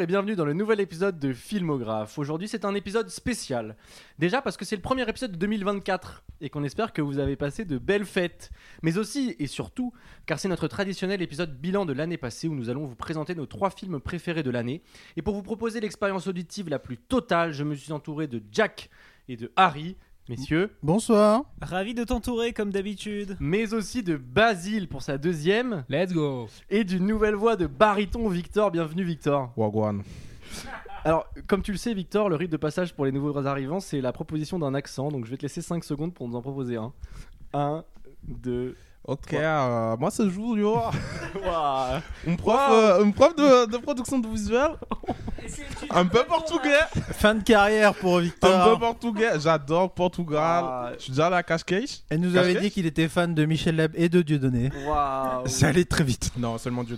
Et bienvenue dans le nouvel épisode de Filmographe. Aujourd'hui, c'est un épisode spécial. Déjà parce que c'est le premier épisode de 2024 et qu'on espère que vous avez passé de belles fêtes. Mais aussi et surtout car c'est notre traditionnel épisode bilan de l'année passée où nous allons vous présenter nos trois films préférés de l'année. Et pour vous proposer l'expérience auditive la plus totale, je me suis entouré de Jack et de Harry, messieurs, Bonsoir. Ravi de t'entourer comme d'habitude. mais aussi de Basile pour sa deuxième Let's go et d'une nouvelle voix de baryton Victor. Bienvenue Victor. Wagwan. Alors, comme tu le sais, Victor, le rite de passage pour les nouveaux arrivants, c'est la proposition d'un accent. Donc, je vais te laisser 5 secondes pour nous en proposer un. 1, 2, Ok, euh, moi c'est Julio, Waouh. un prof, euh, un prof de, de production de visuel, un peu portugais, Fin de carrière pour un peu Victor. portugais. J'adore Portugal. Je suis déjà allé à Cascais. Elle nous avait dit qu'il était fan de Michel Leb et de Dieudonné. Waouh. Ça allait très vite. Non, seulement d'eau.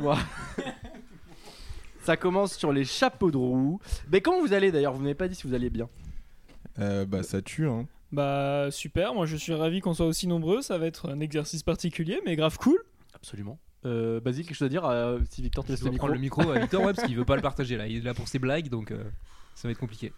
Waouh. Ça commence sur les chapeaux de roue. Mais comment vous allez d'ailleurs? Vous n'avez pas dit si vous alliez bien. Euh, bah ça tue hein. Bah super, moi je suis ravi qu'on soit aussi nombreux, ça va être un exercice particulier mais grave cool. Absolument. Euh, Basile, quelque chose à dire euh, Si Victor te Je laisse dois le micro. prendre le micro à Victor ouais, parce qu'il veut pas le partager là. Il est là pour ses blagues donc euh, ça va être compliqué.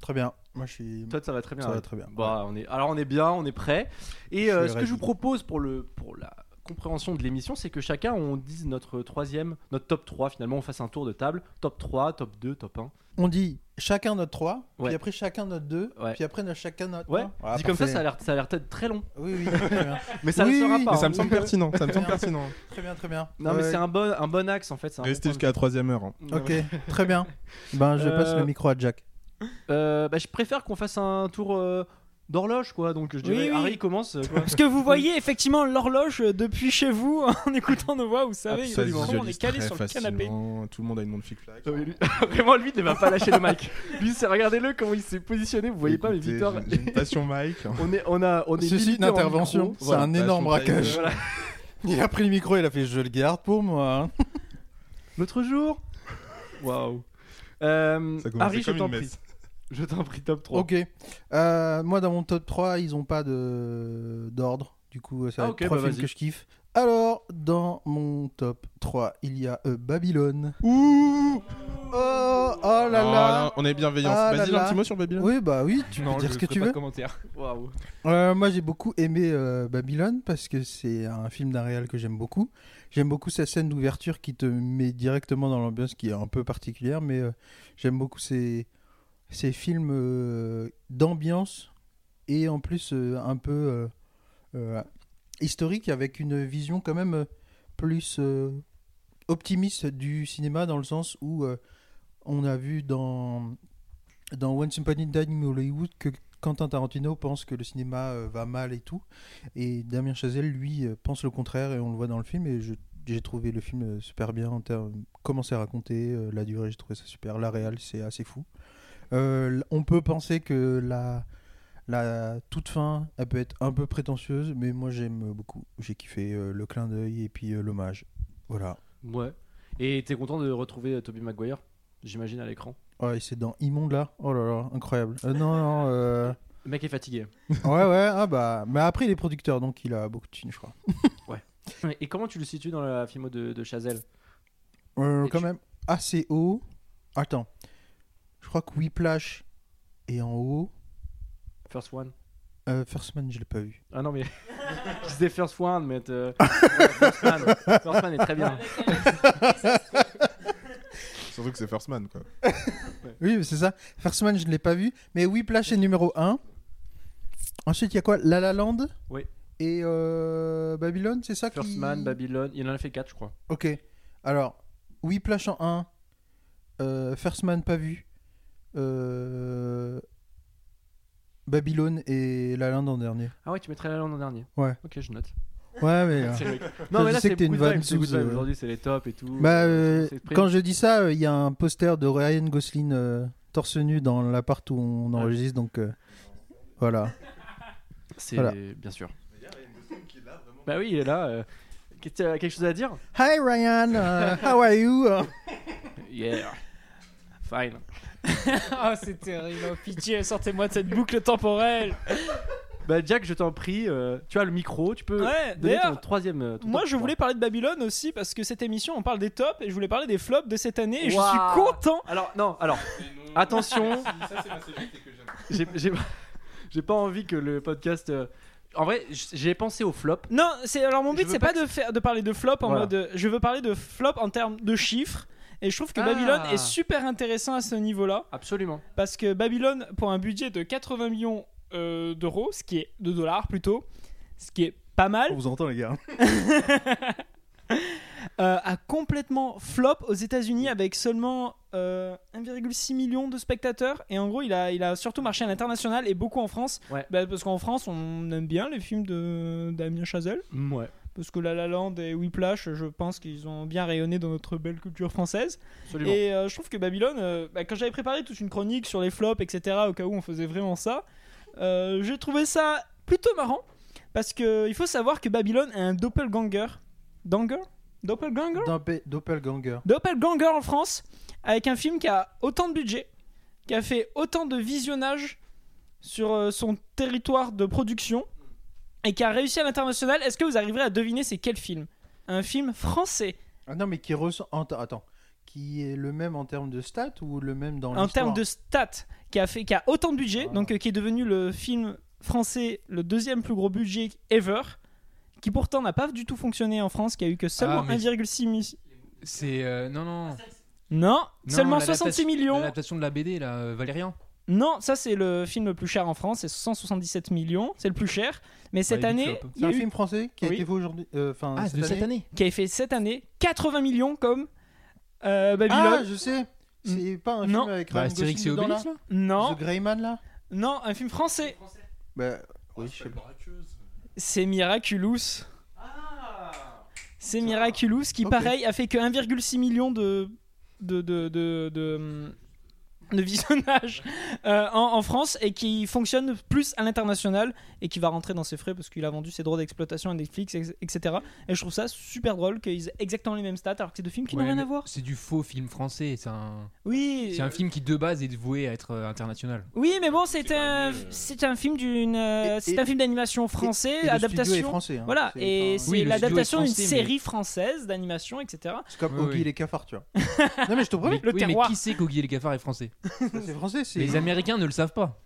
Très bien. Moi je suis. Toi, ça va très bien. Ça va très bien. Bah, on est... Alors, on est bien, on est prêt. Et euh, ce que je vous propose pour, le... pour la compréhension de l'émission, c'est que chacun, on dise notre troisième, notre top 3. Finalement, on fasse un tour de table. Top 3, top 2, top 1. On dit chacun notre 3, Ouais. puis après chacun notre 2, Ouais. puis après notre chacun notre Ouais, un. Dit comme ça, ça a l'air, ça a l'air peut-être très long. Oui, oui. Mais ça ne le sera oui, pas. Mais hein. ça me semble pertinent. Ça me semble pertinent. Très bien, très bien. Non, mais Ouais. c'est un bon, un bon axe en fait. bon Restez jusqu'à la troisième heure. hein. Ok, très bien. Ben je passe Euh, le micro à Jack. Euh, bah, je préfère qu'on fasse un tour euh, d'horloge, quoi. Donc, je dirais, Oui, oui. Harry commence. euh, quoi. Parce que vous voyez effectivement l'horloge euh, depuis chez vous en écoutant nos voix, vous savez, Absolument. comment on est calé sur le canapé. Tout le monde a une. Ah oui, lui- Vraiment, lui, il ne va pas lâcher le mic. Lui, c'est regardez-le comment il s'est positionné. Vous voyez pas, mais Victor. j'ai- une passion Mike. On est, on a, on est Ceci d'intervention, micro. c'est Voilà. un énorme braquage. Voilà. Il a pris le micro, il a fait je le garde pour moi. hein. L'autre jour. Waouh. Euh, Harry, je t'en une prie. Je t'en prie, top 3. Ok. Euh, moi dans mon top 3, ils ont pas de d'ordre. Du coup, ça va Ah, être ok, trois bah, films vas-y. que je kiffe. Alors, dans mon top 3, il y a euh, Babylone. Ouh Oh, oh là Oh, là non, On est bienveillance. Ah Vas-y, un petit mot sur Babylone. Oui, bah oui, tu non, peux dire ce que tu veux. commentaire. Waouh. Euh, moi, j'ai beaucoup aimé euh, Babylone parce que c'est un film d'un réal que j'aime beaucoup. J'aime beaucoup sa scène d'ouverture qui te met directement dans l'ambiance qui est un peu particulière, mais euh, j'aime beaucoup ces, ces films euh, d'ambiance et en plus euh, un peu euh, historique avec une vision quand même plus optimiste du cinéma dans le sens où on a vu dans, dans Once Upon Hollywood que Quentin Tarantino pense que le cinéma va mal et tout. Et Damien Chazelle, lui, pense le contraire et on le voit dans le film. Et j'ai trouvé le film super bien en termes. Comment c'est raconté, la durée, j'ai trouvé ça super. La réal, c'est assez fou. Euh, on peut penser que la, la toute fin, elle peut être un peu prétentieuse, mais moi j'aime beaucoup. J'ai kiffé euh, le clin d'œil et puis euh, l'hommage. Voilà. Ouais. Et t'es content de retrouver Tobey Maguire J'imagine à l'écran? Ouais, c'est dans Immonde là. Oh là là, incroyable. Euh, non, non. Le mec est fatigué. Ouais, ouais, ah bah. Mais après, il est producteur, donc il a beaucoup de thunes, je crois. Et comment tu le situes dans la filmo de, de Chazelle? Quand tu- même assez haut. Attends. Je crois que Whiplash est en haut. First One Euh, First Man, je l'ai pas vu. Ah non, mais. je disais First One, mais. euh, First Man. First Man est très bien. Surtout que c'est First Man, quoi. Oui, mais c'est ça. First Man, je ne l'ai pas vu. Mais Whiplash est numéro 1. Ensuite, il y a quoi? La La Land? Oui. Et euh, Babylone, c'est ça First qui... Man, Babylone. Il en a fait 4, je crois. Ok. Alors, Whiplash en 1. euh, First Man, pas vu. Euh, Babylone et La Land en dernier. Ah ouais, tu mettrais la lande en dernier. Ouais. Ok, je note. Ouais, mais... euh, Non, mais là, sais c'est que t'es une vanne sous, euh, Aujourd'hui, c'est les tops et tout. Bah, Euh, quand je dis ça, il y a un poster de Ryan Gosling torse nu dans l'appart où on enregistre, donc voilà. C'est Voilà. bien sûr. Bah oui, il est là. qu'est-ce que tu as quelque chose à dire? Hi Ryan, uh, how are you? Yeah. Fine. Ah c'est terrible, oh, pitié, sortez-moi de cette boucle temporelle. Bah, Jack, je t'en prie, euh, tu as le micro, tu peux Ouais, donner ton d'ailleurs, troisième. euh, ton Moi, je 3. voulais parler de Babylone aussi parce que cette émission, on parle des tops et je voulais parler des flops de cette année et je suis content. Alors, non, alors, attention. Ça, c'est ma CGT que j'aime. j'ai pas envie que le podcast. euh, En vrai, j'ai pensé au flop. Non, c'est alors mon but c'est pas pas, de faire de parler de flop en Voilà. mode je veux parler de flop en termes de chiffres et je trouve que Ah. Babylone est super intéressant à ce niveau-là Absolument. parce que Babylone pour un budget de 80 millions euh, d'euros, ce qui est de dollars plutôt, ce qui est pas mal, On vous entend, les gars. euh, a complètement flop aux États-Unis avec seulement euh, 1,6 million de spectateurs. Et en gros, il a, il a surtout marché à l'international et beaucoup en France. Ouais. Bah, parce qu'en France, on aime bien les films de Damien Chazelle. Ouais. Parce que La La Land et Whiplash, je pense qu'ils ont bien rayonné dans notre belle culture française. Absolument. Et euh, je trouve que Babylone, euh, bah, quand j'avais préparé toute une chronique sur les flops, etc., au cas où on faisait vraiment ça, euh, j'ai trouvé ça plutôt marrant. Parce qu'il faut savoir que Babylone est un doppelganger. Danger? Doppelganger? Doppel- Doppelganger. Doppelganger en France, avec un film qui a autant de budget, qui a fait autant de visionnage sur euh, son territoire de production, et qui a réussi à l'international. Est-ce que vous arriverez à deviner c'est quel film? Un film français, Ah non, mais qui ressent. Attends. Qui est le même en termes de stats ou le même dans en termes de stats, qui a, fait, qui a autant de budget, Ah. donc euh, qui est devenu le film français le deuxième plus gros budget ever, qui pourtant n'a pas du tout fonctionné en France, qui a eu que seulement mais- 1,6 million. C'est. euh, non, non. Non, Non, seulement l'adaptation- 66 millions. L'adaptation de la BD, là, euh, Valérian. Non, ça c'est le film le plus cher en France, c'est 177 millions, c'est le plus cher. Mais cette année, C'est y a un eu- film français qui a Oui. été fait aujourd'hui. euh, Enfin, Ah, de cette année qui avait fait cette année 80 millions comme euh, Ah, Babylone. je sais. C'est pas un Non. film avec Bah, Astérix et là Obélix, là non, The Greyman là non, un film français. Bah oui, je sais pas. C'est Miraculous. C'est Miraculous qui, pareil, a fait que 1,6 million de de de de, de, de visionnage euh, en, en France et qui fonctionne plus à l'international et qui va rentrer dans ses frais parce qu'il a vendu ses droits d'exploitation à Netflix, etc. Et je trouve ça super drôle qu'ils aient exactement les mêmes stats alors que c'est deux films qui n'ont rien à voir. C'est du faux film français. C'est un, Oui, c'est un film qui de base est voué à être euh, international. oui, mais bon, c'est un, c'est un film d'une, euh, c'est un film d'animation français, Et- et le adaptation. français. hein. Voilà, C'est- et enfin, c'est Oui, le l'adaptation d'une mais- série française d'animation, etc. C'est comme Oui, Oggy oui. et les cafards, tu vois. non mais je te promets, le oui, mais terroir. qui sait qu'Oggy et les cafards est français? C'est français. C'est Les Américains ne le savent pas.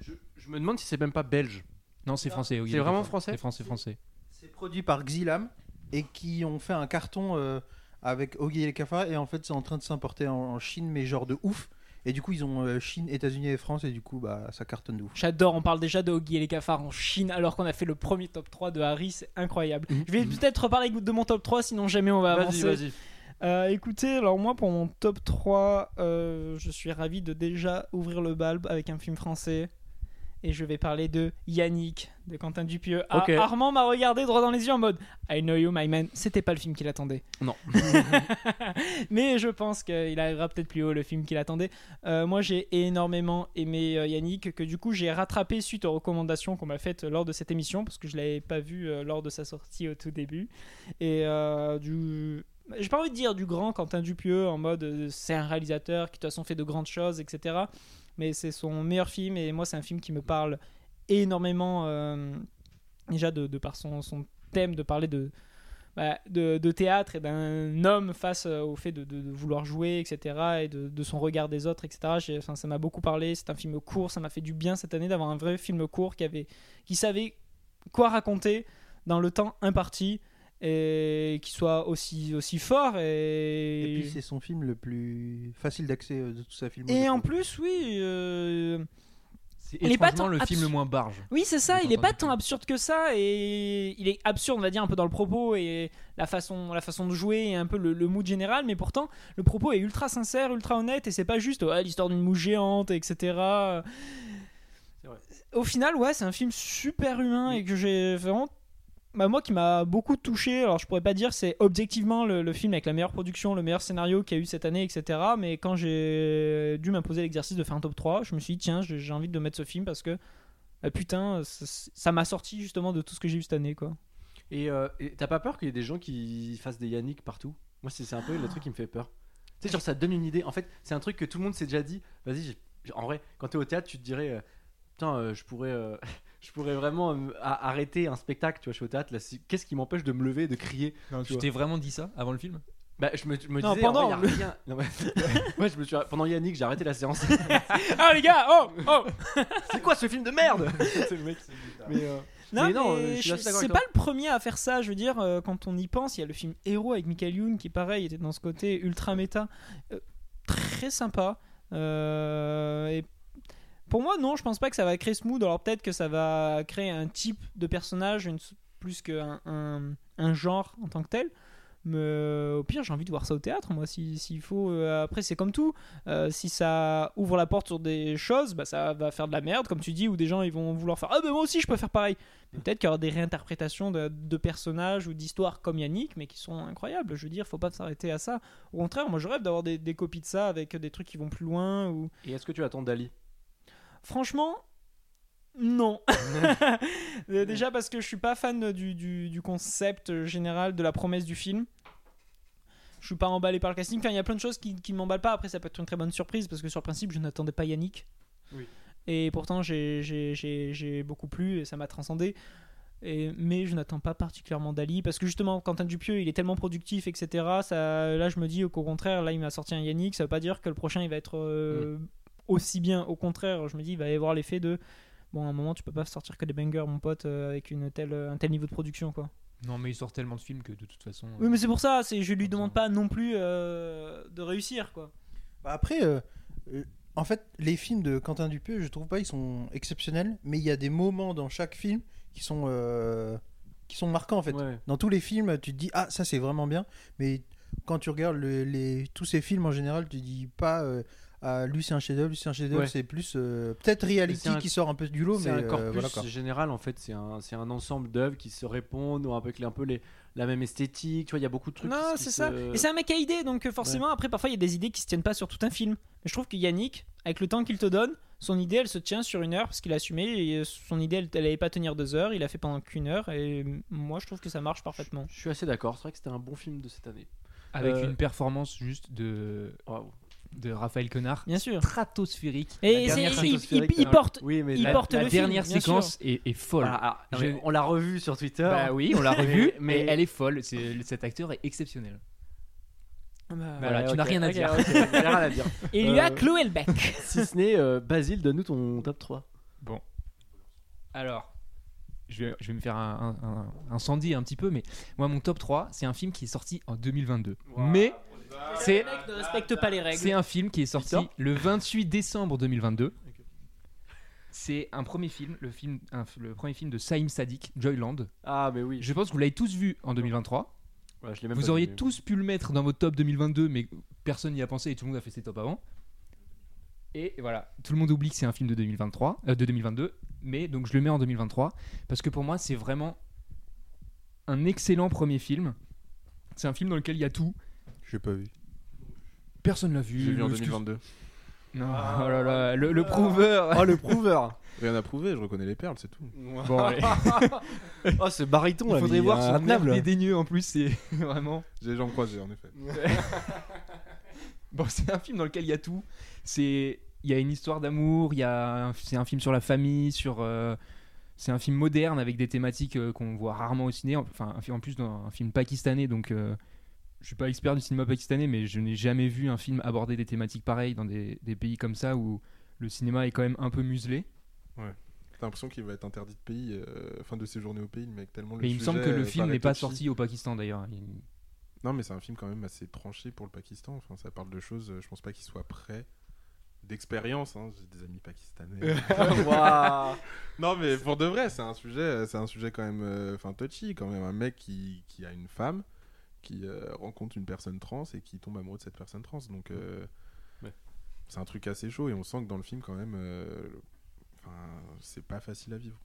Je, je me demande si c'est même pas belge. Non, c'est français. Et C'est vraiment français C'est français, français. C'est produit par Xilam et qui ont fait un carton euh, avec Oggy et les cafards et en fait c'est en train de s'importer en, en Chine mais genre de ouf. Et du coup ils ont euh, Chine, États-Unis et France et du coup bah ça cartonne de ouf. J'adore, on parle déjà de Oggy et les cafards en Chine alors qu'on a fait le premier top 3 de Harry, c'est incroyable. Je vais peut-être reparler de mon top 3 sinon jamais on va Vas-y, avancer. vas-y. Euh, écoutez, alors moi pour mon top 3, euh, je suis ravi de déjà ouvrir le bal avec un film français. Et je vais parler de Yannick de Quentin Dupieux. Ah. Armand m'a regardé droit dans les yeux en mode I know you, my man. C'était pas le film qu'il attendait. Non. Mais je pense qu'il arrivera peut-être plus haut le film qu'il attendait. Euh, moi j'ai énormément aimé Yannick, que du coup j'ai rattrapé suite aux recommandations qu'on m'a faites lors de cette émission, parce que je l'avais pas vu lors de sa sortie au tout début. Et du. J'ai pas envie de dire du grand Quentin Dupieux en mode euh, c'est un réalisateur qui de toute façon fait de grandes choses, etc. Mais c'est son meilleur film et moi c'est un film qui me parle énormément euh, déjà de, par son, son thème de parler de, bah, de, théâtre et d'un homme face euh, au fait de, de- vouloir jouer, etc. et de, son regard des autres, etc. Enfin, ça m'a beaucoup parlé. C'est un film court, ça m'a fait du bien cette année d'avoir un vrai film court qui, avait, qui savait quoi raconter dans le temps imparti et qui soit aussi, aussi fort. Et, Et puis c'est son film le plus facile d'accès euh, de toute sa filmographie. et en plus, oui. euh, C'est Il est pas tant le film le moins barge. Oui, c'est ça, il est pas tant absurde que ça, et il est absurde, on va dire, un peu dans le propos et la façon, la façon de jouer et un peu le, le mood général, mais pourtant, le propos est ultra sincère, ultra honnête, et c'est pas juste ouais, l'histoire d'une mouche géante, etc. Au final, ouais, c'est un film super humain et que j'ai vraiment. Bah, moi qui m'a beaucoup touché, alors je pourrais pas dire c'est objectivement le, film avec la meilleure production, le meilleur scénario qu'il y a eu cette année, etc. Mais quand j'ai dû m'imposer l'exercice de faire un top 3, je me suis dit tiens, j'ai envie de mettre ce film parce que bah, putain, ça- m'a sorti justement de tout ce que j'ai eu cette année quoi. Et euh, t'as pas peur qu'il y ait des gens qui fassent des Yannick partout? Moi, c'est un peu le truc qui me fait peur. Tu sais, genre, ça donne une idée. En fait, c'est un truc que tout le monde s'est déjà dit. Vas-y, en vrai, quand t'es au théâtre, tu te dirais euh, Putain, euh, je pourrais. Je pourrais vraiment euh, a- arrêter un spectacle, tu vois, je suis au théâtre, là, si- qu'est-ce qui m'empêche de me lever et de crier Non, tu tu vois. t'es vraiment dit ça avant le film? Bah, je me, je me Non, disais, en pendant, vrai, y a rien. Non, ouais. Ouais, je me suis... Pendant Yannick, j'ai arrêté la séance. Ah les gars, oh, oh C'est quoi ce film de merde? C'est le mec. Mais, euh, Non, Mais non, mais euh, je suis je- assez d'accord c'est avec pas toi. le premier à faire ça. Je veux dire, euh, quand on y pense, il y a le film Héros avec Michael Youn qui, pareil, était dans ce côté ultra méta, Euh, très sympa. Euh, et pour moi, non, je pense pas que ça va créer ce mood. Alors peut-être que ça va créer un type de personnage une- plus qu'un un, un genre en tant que tel. Mais euh, au pire, j'ai envie de voir ça au théâtre, moi, si- s'il faut. Euh, après, c'est comme tout. Euh, si ça ouvre la porte sur des choses, bah, ça va faire de la merde, comme tu dis, ou des gens ils vont vouloir faire Ah, ben moi aussi, je peux faire pareil. Peut-être qu'il y aura des réinterprétations de, personnages ou d'histoires comme Yannick, mais qui sont incroyables. Je veux dire, faut pas s'arrêter à ça. Au contraire, moi, je rêve d'avoir des, copies de ça avec des trucs qui vont plus loin. Et est-ce que tu attends Dali? Franchement, non. Euh, Déjà parce que je suis pas fan du, du- du concept général de la promesse du film. Je suis pas emballé par le casting. Enfin, il y a plein de choses qui, qui ne m'emballent pas. Après, ça peut être une très bonne surprise parce que sur le principe, je n'attendais pas Yannick. Oui. Et pourtant, j'ai- j'ai j'ai- j'ai beaucoup plu et ça m'a transcendé. Et, mais je n'attends pas particulièrement Dali parce que justement, Quentin Dupieux, il est tellement productif, etc. Ça, là, je me dis qu'au contraire, là, il m'a sorti un Yannick. Ça veut pas dire que le prochain, il va être euh, aussi bien. Au contraire, je me dis, il va y avoir l'effet de bon, à un moment, tu peux pas sortir que des bangers, mon pote, euh, avec une telle, un tel niveau de production, quoi. Non, mais il sort tellement de films que de toute façon. Oui, mais c'est pour ça, c'est, je lui demande pas non plus euh, de réussir, quoi. Bah après, euh, euh, en fait, les films de Quentin Dupieux, je trouve pas, ils sont exceptionnels, mais il y a des moments dans chaque film qui sont, euh, qui sont marquants en fait. Ouais. Dans tous les films, tu te dis ah ça c'est vraiment bien, mais quand tu regardes le- les, tous ces films en général, tu dis pas euh, ah, lui c'est un chef-d'œuvre, lui c'est un chef-d'œuvre, Ouais. c'est plus euh, peut-être Reality un- qui sort un peu du lot, mais C'est un euh, corpus voilà quoi. général en fait, c'est un, c'est un ensemble d'œuvres qui se répondent, ou avec les- un peu les, la même esthétique, tu vois, il y a beaucoup de trucs. Non, c'est se- ça. Et c'est un mec à idées, donc euh, forcément, après, parfois, il y a des idées qui se tiennent pas sur tout un film. Mais je trouve que Yannick, avec le temps qu'il te donne, son idée, elle se tient sur une heure parce qu'il a assumé. Et euh, son idée, elle, elle allait pas tenir deux heures. Il a fait pendant qu'une heure. Et euh, moi, je trouve que ça marche parfaitement. Je suis assez d'accord, c'est vrai que c'était un bon film de cette année. Avec Euh, une performance juste de, Waouh. De Raphaël Quenard Bien sûr. stratosphérique. Et La il, il- il stratosphérique, porte. Oui, mais il la- porte la le film, dernière séquence est, est folle. Voilà, ah, Je- on l'a revu sur Twitter. Bah oui, on l'a revu, Mais- mais, elle est folle. Cet acteur est exceptionnel. Bah, Voilà, tu n'as rien à dire. ok, j'ai rien à dire. Et il lui a Euh, cloué le bec. Si ce n'est, euh, Basile, donne-nous ton top 3. Alors, je vais, je vais me faire un, un, un- incendie un petit peu, mais moi, mon top 3, c'est un film qui est sorti en 2022. Mais c'est Le mec ne respecte pas les règles. c'est un film qui est sorti le 28 décembre 2022. C'est un premier film, le, film un- le premier film de Saïm Sadik, Joyland. Ah, mais oui. Je pense que vous l'avez tous vu en 2023. Ouais, je l'ai même Vous auriez vu. tous pu le mettre dans votre top 2022, mais personne n'y a pensé et tout le monde a fait ses tops avant. Et voilà, tout le monde oublie que c'est un film de 2023, euh, de 2022, mais donc je le mets en 2023 parce que pour moi c'est vraiment un excellent premier film. C'est un film dans lequel il y a tout. J'ai pas vu. Personne l'a vu. J'ai vu en Excuse- 2022. Non, oh là là, le, le prouveur. Oh, le prouveur Rien à prouver, je reconnais les perles, c'est tout. Bon, allez. Oh, ce baryton il là, faudrait mais voir son air intenable. dédaigneux en plus, c'est vraiment. J'ai les jambes croisées, en effet. Bon, c'est un film dans lequel il y a tout. C'est, il y a une histoire d'amour. Il y a, un- c'est un film sur la famille, sur. euh, c'est un film moderne avec des thématiques euh, qu'on voit rarement au ciné. Enfin, un film en plus dans un film pakistanais, donc. euh, je suis pas expert du cinéma pakistanais, mais je n'ai jamais vu un film aborder des thématiques pareilles dans des, des pays comme ça où le cinéma est quand même un peu muselé. T'as l'impression qu'il va être interdit de pays, euh, enfin de séjourner au pays, mec, tellement le Mais il me semble que le euh, film n'est pas touchy. sorti au Pakistan d'ailleurs. Il- Non, mais c'est un film quand même assez tranché pour le Pakistan. Enfin, ça parle de choses, euh, je pense pas qu'il soit prêt. D'expérience, hein, j'ai des amis pakistanais. Waouh. non, mais pour de vrai, c'est un sujet, c'est un sujet quand même, euh, enfin touchy, quand même. Un mec qui, qui a une femme, qui euh, rencontre une personne trans et qui tombe amoureux de cette personne trans. Donc, euh, Ouais. c'est un truc assez chaud et on sent que dans le film, quand même, euh, enfin, c'est pas facile à vivre.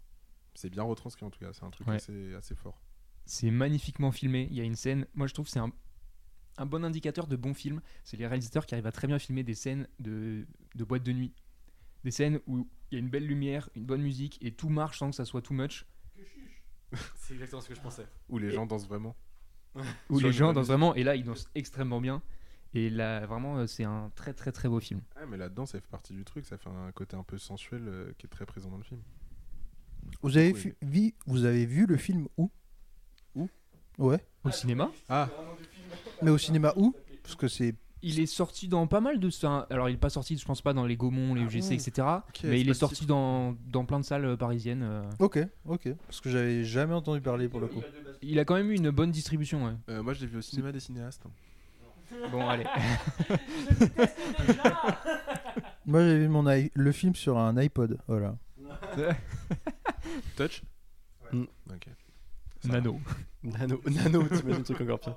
C'est bien retranscrit en tout cas. C'est un truc Ouais. assez, assez fort. C'est magnifiquement filmé. Il y a une scène. Moi, je trouve que c'est un, un bon indicateur de bons films. C'est les réalisateurs qui arrivent à très bien filmer des scènes de, de boîte de nuit. Des scènes où il y a une belle lumière, une bonne musique et tout marche sans que ça soit too much. C'est exactement ce que je pensais. Où les gens dansent vraiment. Où les gens dansent vraiment. Et là, ils dansent extrêmement bien. Et là, vraiment, euh, c'est un très très très beau film. Ouais, mais là-dedans, ça fait partie du truc. Ça fait un côté un peu sensuel euh, qui est très présent dans le film. Vous avez, vu, vi- vous avez vu le film où? Où? Ouais. Au cinéma? Ah, Mais au cinéma où? Parce que c'est. Il est sorti dans pas mal de. enfin, Alors, il est pas sorti, je pense pas, dans les Gaumont, les UGC, etc. mais il est sorti dans, dans plein de salles euh, parisiennes. euh. Ok, ok. Parce que j'avais jamais entendu parler pour le coup. Il a quand même eu une bonne distribution. ouais. Euh, moi, je l'ai vu au cinéma des cinéastes. Bon, allez. Moi j'ai vu mon i- le film sur un iPod. Voilà. Touch Mm. Ok. Ça. Nano. Nano, Nano, t'imagines un truc encore pire.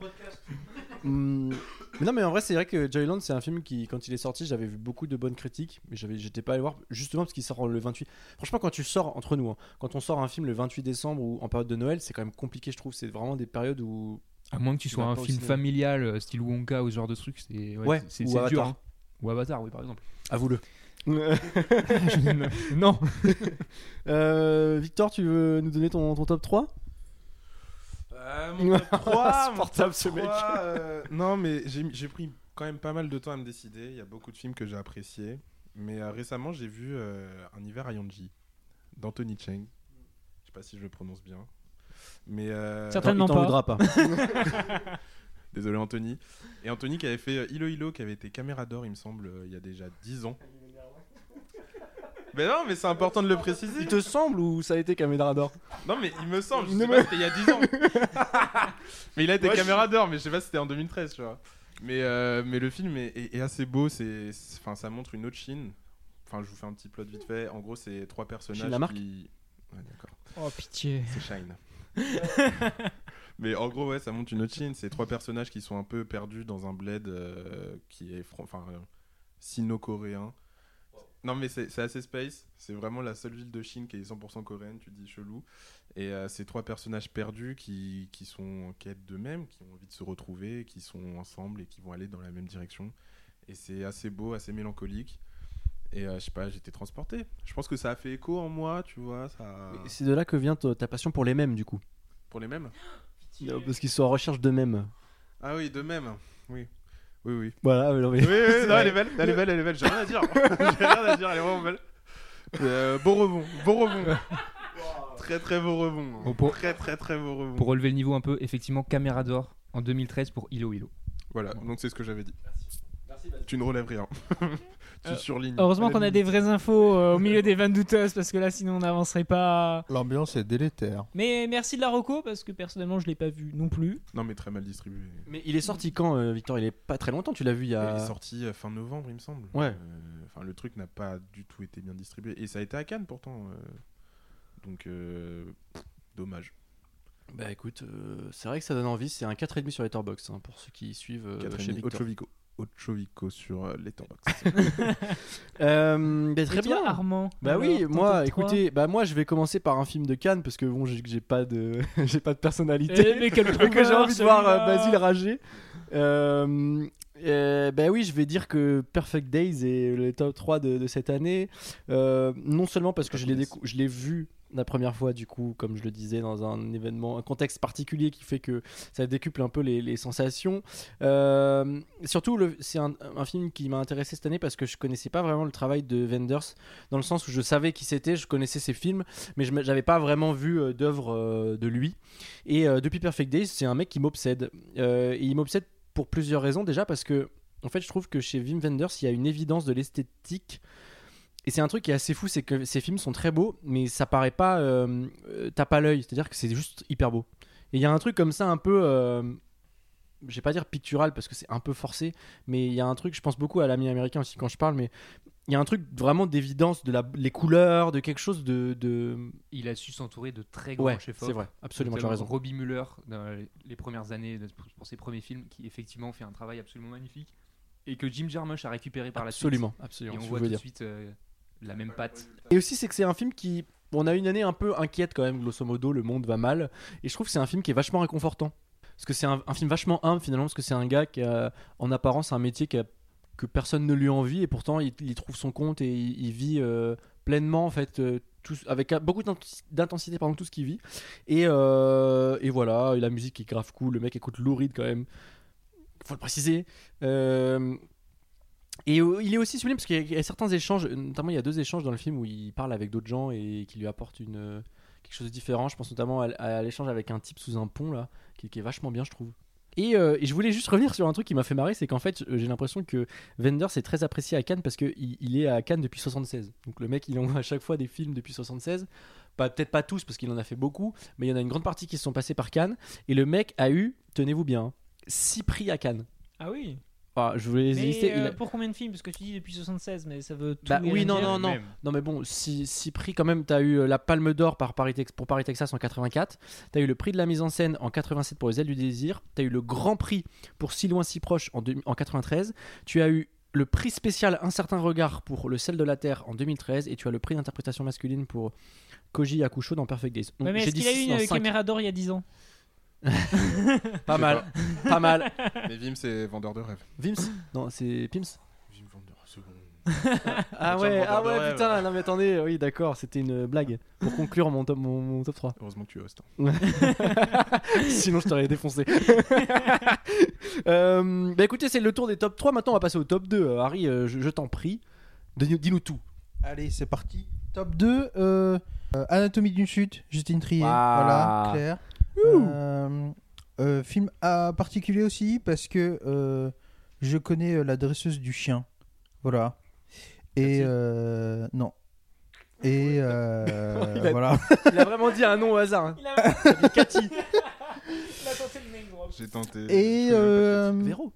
Mais non, mais en vrai, c'est vrai que Joyland, c'est un film qui, quand il est sorti, j'avais vu beaucoup de bonnes critiques, mais j'avais, j'étais pas allé voir justement parce qu'il sort le 28. Franchement, quand tu sors entre nous, hein, quand on sort un film le 28 décembre ou en période de Noël, c'est quand même compliqué, je trouve. C'est vraiment des périodes où. À moins que tu sois un film familial, euh, style Wonka ou ce genre de truc, c'est ouais, Ouais, c'est ou dur. Hein. Ou Avatar, oui, par exemple. Avoue-le. non. Euh, Victor, tu veux nous donner ton, ton top 3 Euh, mon top 3, mon Insupportable, top ce mec. 3, euh, Non, mais j'ai pris quand même pas mal de temps à me décider. Il y a beaucoup de films que j'ai appréciés. Mais euh, récemment, j'ai vu euh, Un hiver à Yanji d'Anthony Cheng. Je sais pas si je le prononce bien. Mais euh, Certainement Il t'en pas. voudra pas. Désolé Anthony. Et Anthony qui avait fait Hilo Hilo, qui avait été caméra d'or, il me semble, il y a déjà 10 ans. Mais non, mais c'est important de le préciser. Il te semble ou ça a été Caméra d'or Non, mais il me semble, je Il sais pas, me- c'était il y a 10 ans. mais il a été Moi, je- caméra d'or, mais je sais pas si c'était en 2013, tu vois. Mais, euh, mais le film est, est- est assez beau, c'est, c'est- enfin, ça montre une autre Chine. Enfin, je vous fais un petit plot vite fait. En gros, c'est trois personnages Chine, la marque qui. Ouais, d'accord. Oh pitié. C'est Shine. Mais en gros, ouais, ça montre une autre Chine. C'est trois personnages qui sont un peu perdus dans un bled euh, qui est enfin, euh, sino-coréen. Non, mais c'est assez space. C'est vraiment la seule ville de Chine qui est 100% coréenne, tu dis chelou. Et euh, ces trois personnages perdus qui, qui sont en quête d'eux-mêmes, qui ont envie de se retrouver, qui sont ensemble et qui vont aller dans la même direction. Et c'est assez beau, assez mélancolique. Et euh, je sais pas, j'étais transporté. Je pense que ça a fait écho en moi, tu vois. Ça... Et C'est de là que vient ta passion pour les mêmes, du coup. Pour les mêmes? Parce qu'ils sont en recherche de mêmes. Ah oui, de même. Oui. Oui, oui. Voilà, mais non, mais- Oui, oui, non, elle est belle, elle est belle, elle est belle. J'ai rien à dire. J'ai rien à dire, elle est vraiment belle. Euh, beau rebond, beau rebond. très très beau rebond. Bon, pour- Très très très beau rebond. Pour relever le niveau un peu, effectivement, caméra d'or en 2013 pour Hilo Hilo. Voilà, donc c'est ce que j'avais dit. Tu ne relèves rien. Tu Euh, surlignes. Heureusement qu'on a des vraies infos euh, au milieu des vannes douteuses parce que là sinon on n'avancerait pas. L'ambiance est délétère. Mais merci de la reco parce que personnellement je l'ai pas vu non plus. Non, mais très mal distribué. mais il est sorti quand, euh, Victor? Il est pas très longtemps, tu l'as vu il y a. Il est sorti fin novembre, il me semble. Ouais. Euh, Enfin, le truc n'a pas du tout été bien distribué. Et ça a été à Cannes pourtant. euh. Donc, euh, dommage. Bah écoute, euh, c'est vrai que ça donne envie. C'est un 4,5 sur Letterboxd hein, pour ceux qui suivent euh, Quatre et chez demi. Victor. Ochovico. Ochovico sur euh, Letterboxd. Euh, bah, très Et toi, bien. Armand. Bah alors, oui, moi, écoutez, bah moi je vais commencer par un film de Cannes parce que bon, j'ai j'ai pas de, j'ai pas de personnalité. Eh, mais quel que j'ai creveur, envie de voir euh. Basile rager. Euh, euh, bah oui, je vais dire que Perfect Days est le top 3 de, de cette année. Euh, non seulement parce que je l'ai, décou- je l'ai vu la première fois, du coup, comme je le disais, dans un événement, un contexte particulier qui fait que ça décuple un peu les, sensations. Euh, surtout, c'est un, film qui m'a intéressé cette année parce que je connaissais pas vraiment le travail de Wenders, dans le sens où je savais qui c'était, je connaissais ses films, mais je n'avais pas vraiment vu euh, d'œuvre euh, de lui. Et euh, depuis Perfect Days, c'est un mec qui m'obsède. Et il m'obsède pour plusieurs raisons. Déjà parce que, en fait, je trouve que chez Wim Wenders, il y a une évidence de l'esthétique. Et c'est un truc qui est assez fou, c'est que ces films sont très beaux, mais ça paraît pas. Euh, euh, tape à l'œil, c'est-à-dire que c'est juste hyper beau. Et il y a un truc comme ça un peu. Euh, je vais pas dire pictural parce que c'est un peu forcé, mais il y a un truc, je pense beaucoup à l'ami américain aussi quand je parle, mais il y a un truc vraiment d'évidence, de la, les couleurs, de quelque chose de. de... Il a su s'entourer de très grands Ouais, chefs-œuvre. c'est vrai, absolument, tu as raison. Robbie Muller, dans les- premières années, pour ses premiers films, qui effectivement fait un travail absolument magnifique. Et que Jim Jarmusch a récupéré par la suite. Absolument, absolument. Et on voit tout de suite euh, la même patte. Et aussi, c'est que c'est un film qui. On a une année un peu inquiète quand même, grosso modo, le monde va mal. Et je trouve que c'est un film qui est vachement réconfortant. Parce que c'est un, film vachement humble finalement, parce que c'est un gars qui a, en apparence, un métier qui que personne ne lui envie, et pourtant il, trouve son compte et il, vit euh, pleinement, en fait, euh, avec beaucoup d'intensi- d'intensité pendant tout ce qu'il vit. Et, euh, voilà, la musique est grave cool, le mec écoute Lou Reed quand même, faut le préciser. Et euh, il est aussi sublime parce qu'il y a- certains échanges, notamment il y a deux échanges dans le film où il parle avec d'autres gens et qui lui apportent une, euh, quelque chose de différent. Je pense notamment à, l'échange avec un type sous un pont là, qui, est vachement bien, je trouve. Et, euh, et je voulais juste revenir sur un truc qui m'a fait marrer, c'est qu'en fait, j'ai l'impression que Wenders est très apprécié à Cannes parce qu'il il est à Cannes depuis 76. Donc le mec, il envoie à chaque fois des films depuis 76. Pas, peut-être pas tous parce qu'il en a fait beaucoup, mais il y en a une grande partie qui se sont passés par Cannes. Et le mec a eu, tenez-vous bien, 6 prix à Cannes. Ah oui. Enfin, je voulais les lister. il euh, a- pour combien de films? Parce que tu dis depuis 76, mais ça veut tout Bah oui, non, non, non. Même. Non, mais bon, si, si prix quand même, t'as eu euh, la Palme d'Or par Paris pour Paris Texas en 84, t'as eu le prix de la mise en scène en 87 pour Les Ailes du Désir, t'as eu le Grand Prix pour Si loin si proche en, en 93, tu as eu le prix spécial Un certain regard pour Le sel de la terre en 2013 et tu as le prix d'interprétation masculine pour Koji Yakusho dans Perfect Days. Donc, Ouais, mais est-ce qu'il a eu une caméra d'or il y a 10 ans? Pas mal, pas mal. Mais Vim, c'est vendeur de rêves. Vims Non, c'est Pims Vim, vendeur second. Ah ouais, ah ouais, rêve. putain, non mais attendez, oui d'accord, c'était une blague pour conclure mon top, mon, mon top 3. Heureusement que tu hostes. hein. Sinon, je t'aurais défoncé. Euh, bah écoutez, c'est le tour des top 3. Maintenant, on va passer au top 2. Euh, Harry, euh, je, je t'en prie, dis-nous dis-nous tout. Allez, c'est parti. Top 2, euh, euh, Anatomie d'une chute, Justine Trier. Voilà, Claire. Euh, euh, film à particulier aussi parce que euh, je connais la dresseuse du chien. Voilà. Et euh, non. Et euh, Il a- voilà. Il a vraiment dit un nom au hasard. hein. Il a, Il a dit Cathy. il a tenté le name drop. J'ai tenté. Et euh, Véro.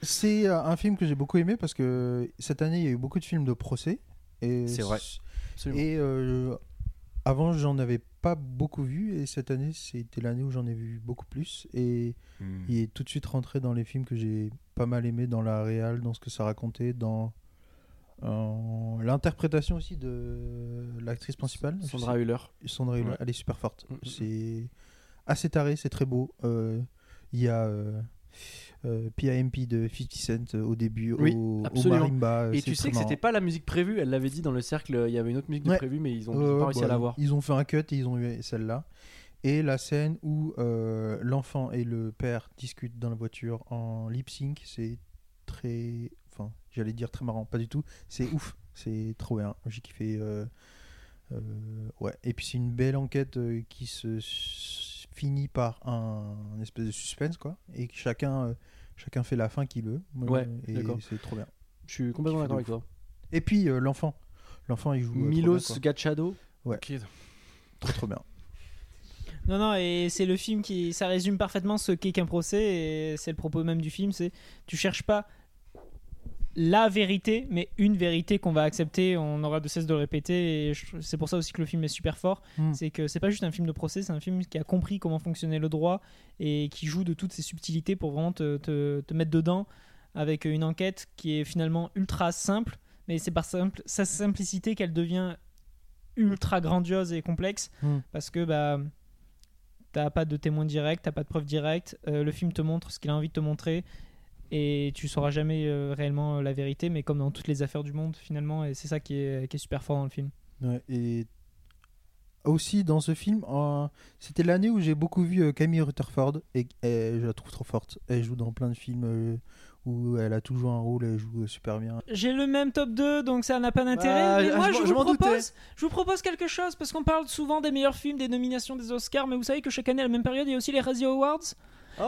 c'est un film que j'ai beaucoup aimé parce que cette année il y a eu beaucoup de films de procès. Et C'est vrai. Absolument. Et euh, avant, j'en avais pas beaucoup vu, et cette année, c'était l'année où j'en ai vu beaucoup plus. Et. Hmm. il est tout de suite rentré dans les films que j'ai pas mal aimé, dans la réal, dans ce que ça racontait, dans euh, l'interprétation aussi de l'actrice principale. Sandra Hüller. Sandra Hüller, Ouais. elle est super forte. Mm, mm, mm. C'est assez taré, c'est très beau. Euh, Il y a euh, euh, PIMP de 50 Cent euh, au début, Oui, au, marimba. euh, Et tu sais que c'était pas la musique prévue. Elle l'avait dit dans le cercle. Il y avait une autre musique Ouais. prévue, mais ils ont, pas réussi bah, à l'avoir. Ils ont fait un cut et ils ont eu celle-là. Et la scène où euh, l'enfant et le père discutent dans la voiture en lip sync, c'est très. Enfin, j'allais dire très marrant, pas du tout. C'est ouf, c'est trop bien. J'ai kiffé. euh, euh, ouais. Et puis c'est une belle enquête euh, qui se finit par un, un espèce de suspense, quoi. Et que chacun, euh, chacun fait la fin qu'il veut. Ouais, et d'accord. c'est trop bien. Je suis complètement d'accord avec toi. Et puis euh, l'enfant. L'enfant, il joue. euh, bien, Milos quoi. Gachado. Kid. Trop, trop bien. Non, non, et c'est le film qui. Ça résume parfaitement ce qu'est qu'un procès, et c'est le propos même du film c'est tu cherches pas la vérité, mais une vérité qu'on va accepter, on aura de cesse de le répéter, et c'est pour ça aussi que le film est super fort. Mm. C'est que c'est pas juste un film de procès, c'est un film qui a compris comment fonctionnait le droit et qui joue de toutes ces subtilités pour vraiment te, te- te mettre dedans avec une enquête qui est finalement ultra simple, mais c'est par simple, sa simplicité qu'elle devient ultra grandiose et complexe Mm. parce que bah t'as pas de témoin direct, t'as pas de preuve directe, euh, le film te montre ce qu'il a envie de te montrer et tu sauras jamais euh, réellement euh, la vérité, mais comme dans toutes les affaires du monde finalement, et c'est ça qui est, qui est super fort dans le film. Ouais, et aussi dans ce film, euh, c'était l'année où j'ai beaucoup vu euh, Camille Rutherford et, et je la trouve trop forte. Elle joue dans plein de films où elle a toujours un rôle, elle joue super bien. J'ai le même top 2, donc ça n'a pas d'intérêt. Bah, moi, je, je vous propose, je vous propose quelque chose parce qu'on parle souvent des meilleurs films, des nominations des Oscars, mais vous savez que chaque année à la même période, il y a aussi les Razzie Awards.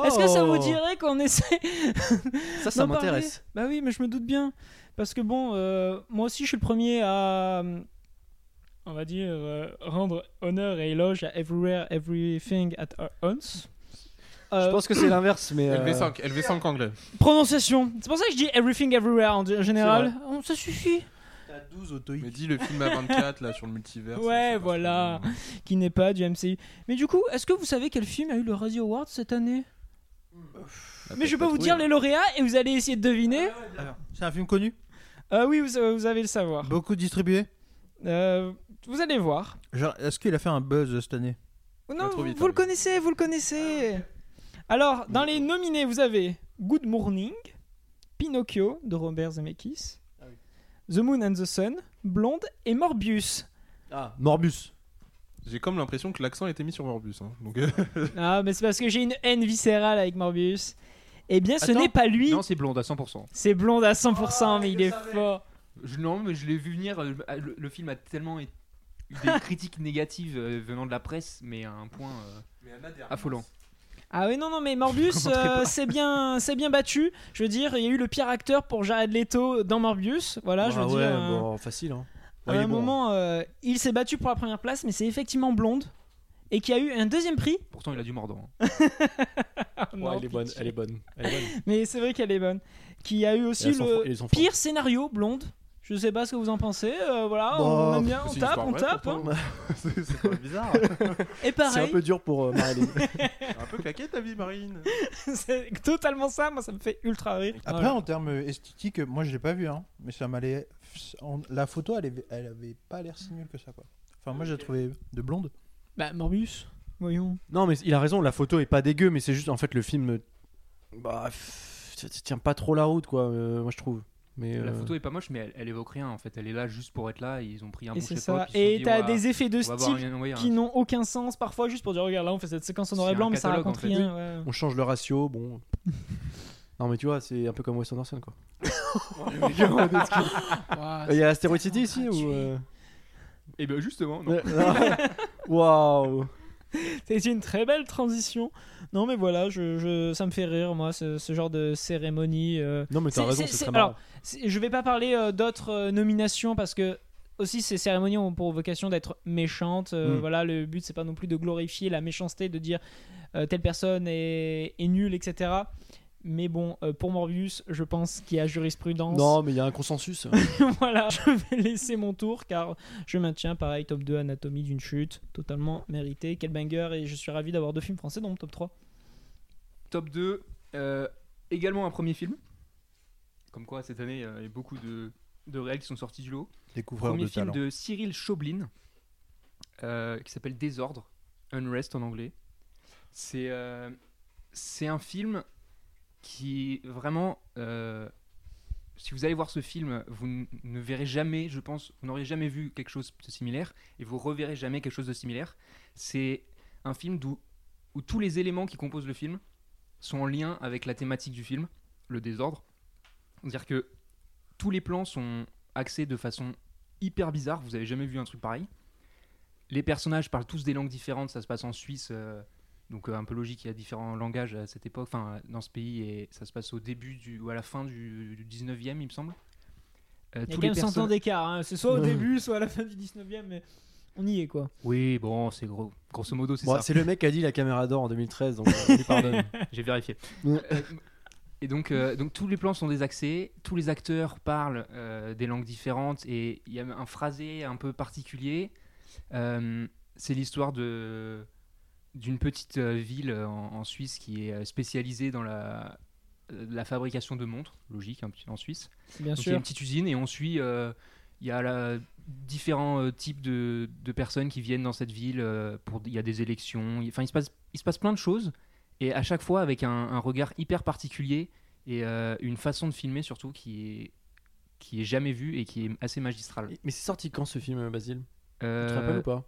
Est-ce que ça vous Oh. dirait qu'on essaie Ça, ça m'intéresse. Bah oui, mais je me doute bien. Parce que bon, euh, moi aussi, je suis le premier à, euh, on va dire, euh, rendre honneur et éloge à Everywhere, Everything at Once. Je pense que c'est l'inverse, mais. euh, LV5, LV5 anglais. Prononciation. C'est pour ça que je dis Everything Everywhere en général. Oh, ça suffit. T'as 12 au Mais dis le film à 24 là sur le multivers. Ouais, voilà. Qui n'est pas du MCU. Mais du coup, est-ce que vous savez quel film a eu le Razzie Award cette année? Mais je peux peut-être vous dire les lauréats et vous allez essayer de deviner. C'est un film connu? Ah oui, vous, vous allez le savoir. Beaucoup distribué? Euh, vous allez voir. Genre, Est-ce qu'il a fait un buzz cette année? Non, Pas trop vous, vite, vous hein, le connaissez, vous le connaissez. Alors, dans les nominés, vous avez Good Morning, Pinocchio de Robert Zemeckis, The Moon and the Sun, Blonde et Morbius. Ah, Morbus. J'ai comme l'impression que l'accent a été mis sur Morbus. hein. Donc, euh, Ah, mais c'est parce que j'ai une haine viscérale avec Morbius. Eh bien, ce Attends. n'est pas lui. Non, c'est blonde à 100%. C'est blonde à 100%, mais il est fort. Je, non, mais je l'ai vu venir. euh, Le, le film a tellement eu des critiques négatives euh, venant de la presse, mais à un point euh, affolant. Ah oui, non, non, mais Morbius, euh, c'est bien, c'est bien battu. Je veux dire, il y a eu le pire acteur pour Jared Leto dans Morbius. Voilà, je veux Ah dire. ouais, euh, bon, facile. Hein. à Ouais, il est un bon. moment, euh, il s'est battu pour la première place, mais c'est effectivement blonde. Et qui a eu un deuxième prix. Pourtant, il a du mordant. hein. Non, elle est bonne, pitié. elle est bonne. Elle est bonne. Mais c'est vrai qu'elle est bonne. Qui a eu Et aussi elles sont fro- le pire scénario blonde. Je sais pas ce que vous en pensez. euh, voilà, Bon, on aime bien, on tape, on tape. hein. c'est c'est pas bizarre. Et C'est pareil, un peu dur pour euh, Marilyn. un peu claqué ta vie, Marine. c'est totalement ça. Moi, ça me fait ultra rire. Après, Voilà. en termes esthétiques, moi je l'ai pas vu, hein, mais ça m'allait. en- La photo, elle avait, elle avait pas l'air si nulle que ça, quoi. Enfin, moi j'ai trouvé de blonde. Bah, Morbius, voyons. non, mais il a raison, la photo est pas dégueu, mais c'est juste en fait le film. Bah, pff, ça ça tient pas trop la route, quoi, euh, moi je trouve. Mais, La euh, photo est pas moche, mais elle, elle évoque rien en fait. Elle est là juste pour être là. et ils ont pris un Et bon ça. Et t'as des effets de style un- qui n'ont aucun sens parfois juste pour dire regarde là on fait cette séquence en noir et blanc mais ça raconte en fait. rien. ouais. on change le ratio, bon. non, mais tu vois, c'est un peu comme Wes Anderson, quoi. Il y a Asteroid City ici ou. euh, Et ben justement, non. ouais, non. Waouh! C'est une très belle transition. Non mais voilà, je, je- ça me fait rire moi ce, ce genre de cérémonie. euh. Non, mais t'as raison, c'est- très marrant. alors, Je vais pas parler euh, d'autres euh, nominations parce que aussi ces cérémonies ont pour vocation d'être méchantes. Mm. Voilà, le but c'est pas non plus de glorifier la méchanceté, de dire telle personne est, est nulle, etc. Mais bon, euh, pour Morbius, je pense qu'il y a jurisprudence. Non, mais il y a un consensus. voilà, je vais laisser mon tour car je maintiens pareil top 2 Anatomie d'une chute, totalement mérité. Quel banger et je suis ravi d'avoir deux films français dans mon top 3. Top 2, euh, également un premier film. Comme quoi, cette année, euh, il y a beaucoup de, de réels qui sont sortis du lot. Découvreur Premier de film talent. de Cyril Choblin, euh, qui s'appelle Désordre, Unrest en anglais. C'est euh, c'est un film qui vraiment, euh, si vous allez voir ce film, vous ne verrez jamais, je pense, vous n'aurez jamais vu quelque chose de similaire et vous reverrez jamais quelque chose de similaire. C'est un film d'où- où tous les éléments qui composent le film sont en lien avec la thématique du film, le désordre. C'est-à-dire que tous les plans sont axés de façon hyper bizarre, vous avez jamais vu un truc pareil. Les personnages parlent tous des langues différentes, ça se passe en Suisse, euh, donc euh, un peu logique, il y a différents langages à cette époque, enfin dans ce pays, et ça se passe au début du, ou à la fin du, du 19e, il me semble. Euh, Il y a quand même les 100 ans personnages- d'écart, hein. c'est soit au début, soit à la fin du 19e, mais on y est quoi. Oui, bon, c'est gros. Grosso modo, c'est Bon, ça. c'est le mec qui a dit la caméra d'or en 2013, donc euh, on lui pardonne. J'ai vérifié. Ouais. Euh, et donc, euh, donc tous les plans sont désaxés, tous les acteurs parlent euh, des langues différentes et il y a un phrasé un peu particulier. Euh, c'est l'histoire de d'une petite euh, ville en, en Suisse qui est euh, spécialisée dans la euh, la fabrication de montres, logique un petit- en Suisse. Bien Donc il y a sûr. une petite usine et on suit. euh, il y a la- différents euh, types de, de personnes qui viennent dans cette ville. euh, pour, il y a des élections. il- Enfin, il se passe, il se passe plein de choses. Et à chaque fois avec un, un regard hyper particulier et euh, une façon de filmer surtout qui est qui est jamais vue et qui est assez magistrale. Mais c'est sorti quand ce film, Basile? Tu Euh, te rappelles ou pas?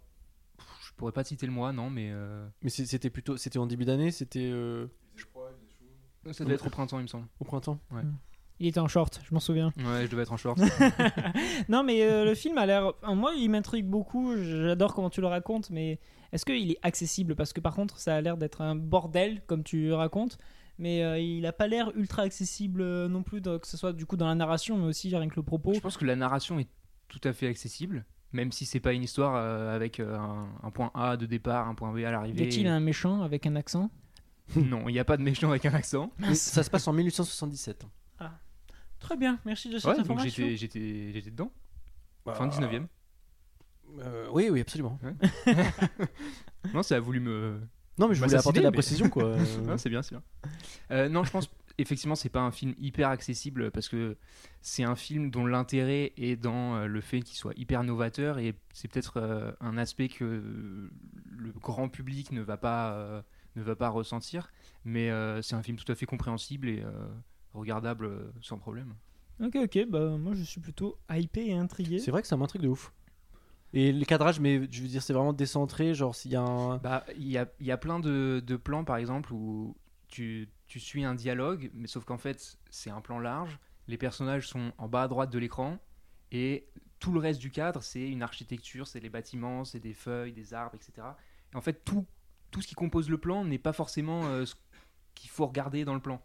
Pourrais pas citer le mois, non, mais euh, Mais c'était plutôt, c'était en début d'année, c'était euh, ça devait être au printemps, il me semble. au printemps. Il était en short, je m'en souviens. Ouais, je devais être en short. non, mais euh, le film a l'air. Moi, il m'intrigue beaucoup. J'adore comment tu le racontes, mais est-ce qu'il est accessible? Parce que par contre, ça a l'air d'être un bordel, comme tu racontes. Mais euh, il a pas l'air ultra accessible non plus, que ce soit du coup dans la narration, mais aussi rien que le propos. Je pense que la narration est tout à fait accessible, même si c'est pas une histoire euh, avec euh, un, un point A de départ, un point B à Y l'arrivée. a-t-il un méchant avec un accent? Non, il n'y a pas de méchant avec un accent. Ça se passe en 1877. Très bien, merci de cette Ouais, donc information. j'étais, j'étais, j'étais dedans. Bah, Fin 19ème. euh, oui, oui, absolument. Non, ça a voulu me. Non, mais je voulais apporter de la mais- précision, quoi. Ah, c'est bien, c'est bien. Euh, non, je pense effectivement c'est pas un film hyper accessible parce que c'est un film dont l'intérêt est dans euh, le fait qu'il soit hyper novateur et c'est peut-être euh, un aspect que le grand public ne va pas euh, ne va pas ressentir, mais euh, c'est un film tout à fait compréhensible et euh, regardable sans problème. Ok, ok, bah moi je suis plutôt hypé et intrigué. C'est vrai que ça m'intrigue de ouf. Et le cadrage, mais je veux dire, c'est vraiment décentré. Genre, s'il y a un. Bah, il y a, il y a plein de, de plans, par exemple, où tu tu suis un dialogue, mais sauf qu'en fait, c'est un plan large. Les personnages sont en bas à droite de l'écran et tout le reste du cadre, c'est une architecture, c'est les bâtiments, c'est des feuilles, des arbres, etc. Et en fait, tout, tout ce qui compose le plan n'est pas forcément euh, ce qu'il faut regarder dans le plan.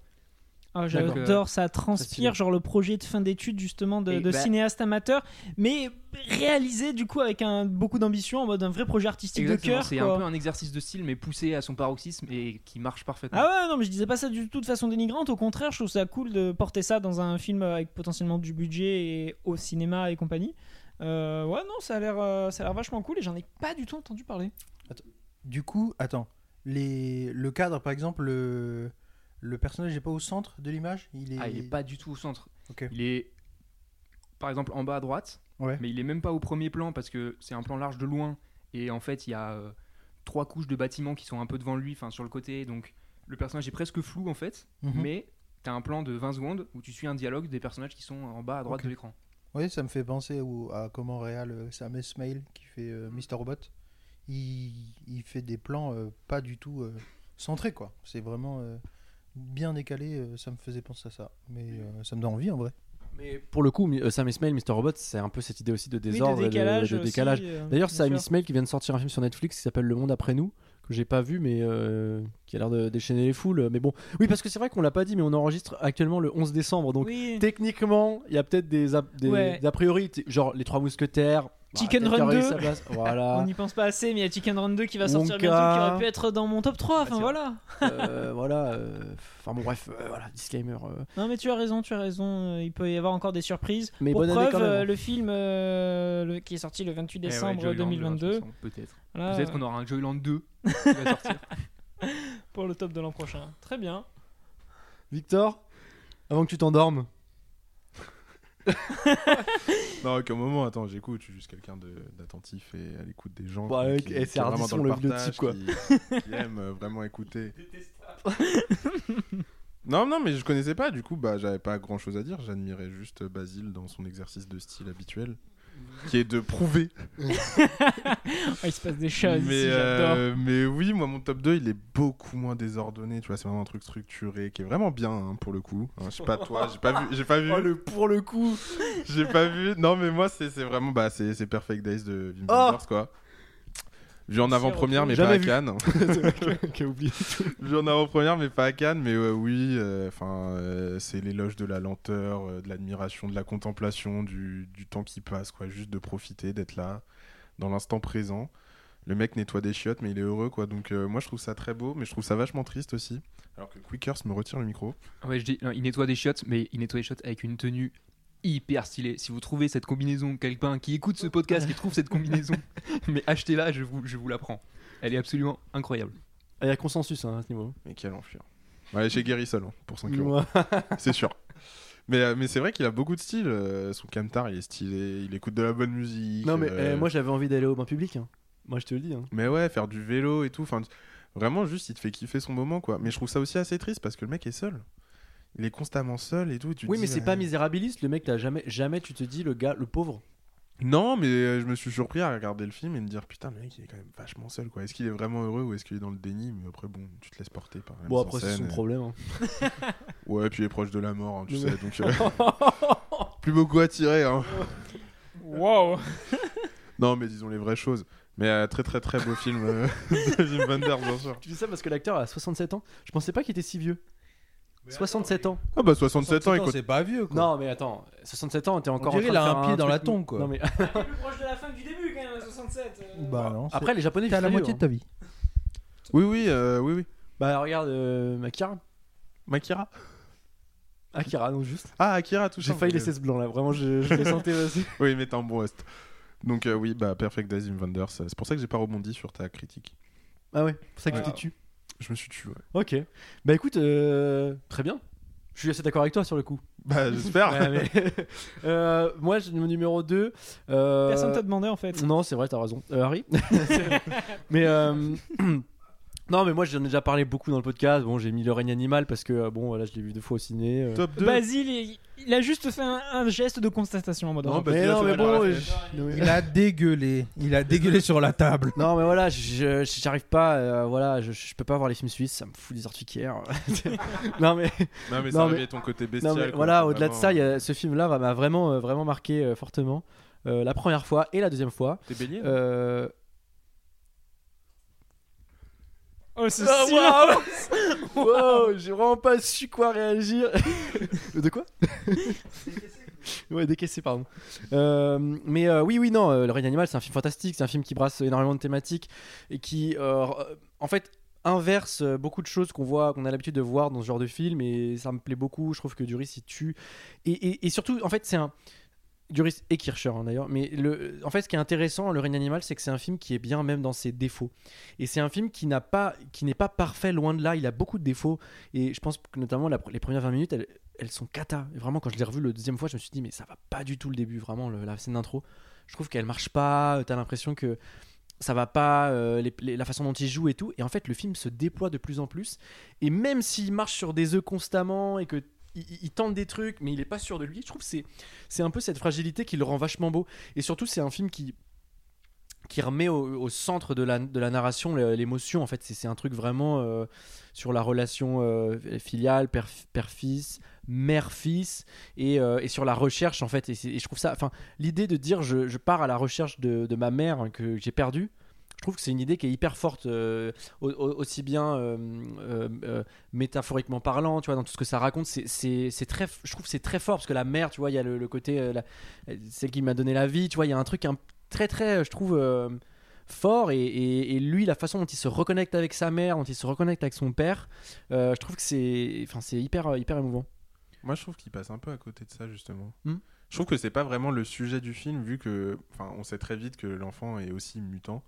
Ah. J'adore, ça transpire genre le projet de fin d'études justement de, bah- cinéaste amateur, mais réalisé du coup avec un, beaucoup d'ambition en mode un vrai projet artistique de Exactement, cœur. c'est un peu un exercice de style, mais poussé à son paroxysme et qui marche parfaitement. Ah ouais, non, mais je disais pas ça du tout de façon dénigrante. Au contraire, je trouve ça cool de porter ça dans un film avec potentiellement du budget et au cinéma et compagnie. Euh, ouais, non, ça a l'air, euh, ça a l'air vachement cool et j'en ai pas du tout entendu parler. Du coup, attends, les... le cadre, par exemple, le, le personnage n'est pas au centre de l'image il est... Ah, il est pas du tout au centre. Il est, par exemple, en bas à droite, Ouais. mais il est même pas au premier plan parce que c'est un plan large de loin. Et en fait, il y a euh, trois couches de bâtiments qui sont un peu devant lui, enfin sur le côté. Donc le personnage est presque flou en fait, Mhm. mais t'as un plan de 20 secondes où tu suis un dialogue des personnages qui sont en bas à droite de l'écran. Oui, ça me fait penser au- à comment réal euh, Sam Esmail qui fait euh, Mr. Robot. Il, il fait des plans euh, pas du tout centrés, quoi. C'est vraiment bien décalé, euh, ça me faisait penser à ça. Mais euh, ça me donne envie en vrai. Mais pour le coup, euh, Sam Ismail, Mr. Robot, c'est un peu cette idée aussi de Oui, désordre de et de- décalage. de, décalage. D'ailleurs, Sam. Ismail qui vient de sortir un film sur Netflix qui s'appelle Le Monde après nous, que j'ai pas vu, mais euh, qui a l'air de déchaîner les foules. Mais bon, oui, parce que c'est vrai qu'on l'a pas dit, mais on enregistre actuellement le 11 décembre, donc Oui. techniquement, il y a peut-être des, a- des, Ouais. des a priori, genre les trois mousquetaires. Bah, Chicken Run qu'il y aurait 2. sa place. Voilà. On n'y pense pas assez, mais il y a Chicken Run 2 qui va sortir Wonka. bientôt, qui aurait pu être dans mon top 3. Enfin voilà. Euh, voilà. euh, Enfin bon, bref, euh, voilà, disclaimer. euh. Non, mais tu as raison, tu as raison. euh, Il peut y avoir encore des surprises. Mais Pour bonne année preuve, quand même. euh, le film euh, le- qui est sorti le 28 Eh ouais, décembre Joyland, 2022. de toute façon, Peut-être. Voilà, Peut-être qu'on aura un Joyland 2 qui va sortir. pour le top de l'an prochain. Très bien. Victor, avant que tu t'endormes. Non, aucun moment, attends, j'écoute, je suis juste quelqu'un de- d'attentif et à l'écoute des gens. Bah, qui, et c'est Ardisson, le le vieux partage, type, quoi. Qui, qui aime euh, vraiment écouter. non, non, mais je connaissais pas, du coup, bah, j'avais pas grand chose à dire. J'admirais juste Basile dans son exercice de style habituel, qui est de prouver. Il se passe des choses mais, ici, j'adore. euh, mais oui, moi, mon top 2, il est beaucoup moins désordonné. Tu vois, c'est vraiment un truc structuré qui est vraiment bien hein, pour le coup. Hein, je sais pas toi, j'ai pas vu. J'ai pas vu. Oh, le pour le coup. J'ai pas vu. Non, mais moi, c'est c'est vraiment. Bah, c'est c'est Perfect Days de Wim Oh Wenders, quoi. Vu en avant-première, mais Jamais pas à Cannes. Qui a oublié tout. Vu en avant-première, mais pas à Cannes. Mais euh, oui, enfin, c'est l'éloge de la lenteur, euh, de l'admiration, de la contemplation, du, du temps qui passe, quoi. Juste de profiter, d'être là, dans l'instant présent. Le mec nettoie des chiottes, mais il est heureux, quoi. Donc, euh, moi, je trouve ça très beau, mais je trouve ça vachement triste aussi. Alors que Quickers me retire le micro. Ouais, je dis, non, il nettoie des chiottes, mais il nettoie des chiottes avec une tenue hyper stylée. Si vous trouvez cette combinaison, quelqu'un qui écoute ce podcast, qui trouve cette combinaison, mais achetez-la, je vous, je vous la prends. Elle est absolument incroyable. Il y a consensus hein, à ce niveau. Mais quel enfer. Ouais, chez Gary Sol, hein, pour 5 euros. C'est sûr. Mais, euh, mais c'est vrai qu'il a beaucoup de style. euh, son camtar, il est stylé. Il écoute de la bonne musique. Non mais euh, eh, moi j'avais envie d'aller au bain public. hein. Moi je te le dis. hein. Mais ouais, faire du vélo et tout. Enfin, vraiment, juste, il te fait kiffer son moment, quoi. Mais je trouve ça aussi assez triste parce que le mec est seul. Il est constamment seul et tout. et tu Oui mais c'est euh, pas misérabiliste. Le mec t'as jamais jamais tu te dis le gars le pauvre. Non, mais euh, je me suis surpris à regarder le film et me dire putain, le mec, il est quand même vachement seul, quoi. Est-ce qu'il est vraiment heureux ou est-ce qu'il est dans le déni? Mais après, bon, tu te laisses porter par Bon après c'est son et- problème. hein. Ouais, puis il est proche de la mort, hein, tu sais. Donc, euh, plus beaucoup à tirer, hein. Wow. Non, mais disons les vraies choses. Mais euh, très très très beau film euh, de Wim Wenders, bien sûr. Tu dis ça parce que l'acteur a 67 ans. Je pensais pas qu'il était si vieux. 67 ans. Ah bah 67 ans, écoute. c'est pas vieux quoi. Non mais attends, 67 ans t'es encore On dirait en train il a de faire un pied dans la tombe, quoi. Non mais plus proche de la fin que du début quand même, 67. Bah non. après les japonais t'es à la moitié de ta vie. Oui, oui, euh, oui, oui. hein. Bah regarde euh, Akira. Makira Akira non juste. Ah, Akira, tout J'ai failli laisser ce blanc là. Vraiment je, je les sentais aussi. Oui, mais t'es un bon. Donc euh, oui, bah Perfect Days Wim Wenders. euh, C'est pour ça que j'ai pas rebondi sur ta critique. Ah ouais. C'est ça que Ouais. tu t'es tu. Je me suis tué. ouais. Ok. Bah écoute euh, très bien. Je suis assez d'accord avec toi sur le coup. Bah j'espère. Ouais, mais- Euh, moi, j'ai mon numéro 2. Personne t'a demandé en fait. Non, c'est vrai, t'as raison. Euh, Harry Mais euh, Non, mais moi j'en ai déjà parlé beaucoup dans le podcast. Bon, j'ai mis le règne animal parce que euh, bon, voilà, je l'ai vu deux fois au ciné. euh. Top 2. Basile, il, il a juste fait un, un geste de constatation en mode. Non, mais non, mais bon, je- non, mais- Il a dégueulé. Il a dégueulé sur la table. Non, mais voilà, je- je- j'arrive pas. euh, voilà, je, je peux pas voir les films suisses, ça me fout des artiquières. non, mais, Non, mais Non, ça mais- réveille ton côté bestial. non, mais quoi, voilà, au-delà de vraiment- ça, il y a, ce film-là va- m'a vraiment, euh, vraiment marqué euh, fortement. Euh, la première fois et la deuxième fois. T'es bélier Euh, oh, ce Ah, silence Wow, j'ai vraiment pas su quoi réagir. De quoi? Ouais, décaissé, pardon. Euh, mais euh, oui, oui, non, euh, Le règne animal, c'est un film fantastique, c'est un film qui brasse énormément de thématiques et qui, euh, en fait, inverse beaucoup de choses qu'on voit, qu'on a l'habitude de voir dans ce genre de film et ça me plaît beaucoup. Je trouve que Duris, il tue. Et, et- et surtout, en fait, c'est un. Duris et Kircher hein, d'ailleurs, mais en fait, ce qui est intéressant, Le règne animal, c'est que c'est un film qui est bien même dans ses défauts. Et c'est un film qui n'a pas, qui n'est pas parfait, loin de là. Il a beaucoup de défauts. Et je pense que notamment les premières 20 minutes, elles, sont cata. Et vraiment, quand je l'ai revu le deuxième fois, je me suis dit, mais ça va pas du tout le début, vraiment, la scène d'intro. Je trouve qu'elle marche pas. T'as l'impression que ça va pas, euh, la façon dont il joue et tout. Et en fait, le film se déploie de plus en plus. Et même s'il marche sur des œufs constamment et que il, tente des trucs, mais il est pas sûr de lui. Je trouve c'est c'est un peu cette fragilité qui le rend vachement beau. Et surtout, c'est un film qui qui remet au, centre de la, de la narration l'émotion. En fait, c'est un truc vraiment euh, sur la relation euh, filiale, père- père-fils, mère-fils, et, euh, et sur la recherche, en fait. Et je trouve ça. Enfin, l'idée de dire je, je pars à la recherche de, de ma mère hein, que j'ai perdue. Je trouve que c'est une idée qui est hyper forte, euh, au- au- aussi bien euh, euh, métaphoriquement parlant, tu vois, dans tout ce que ça raconte. C'est, très, je trouve que c'est très fort parce que la mère, tu vois, il y a le, le côté, la- celle qui m'a donné la vie, tu vois, il y a un truc un, très, très, je trouve, fort. Et, et- et lui, la façon dont il se reconnecte avec sa mère, dont il se reconnecte avec son père, euh, je trouve que c'est, enfin, c'est hyper, hyper émouvant. Moi, je trouve qu'il passe un peu à côté de ça, justement. Hmm. Je trouve que c'est pas vraiment le sujet du film, vu que. Enfin, on sait très vite que l'enfant est aussi mutant.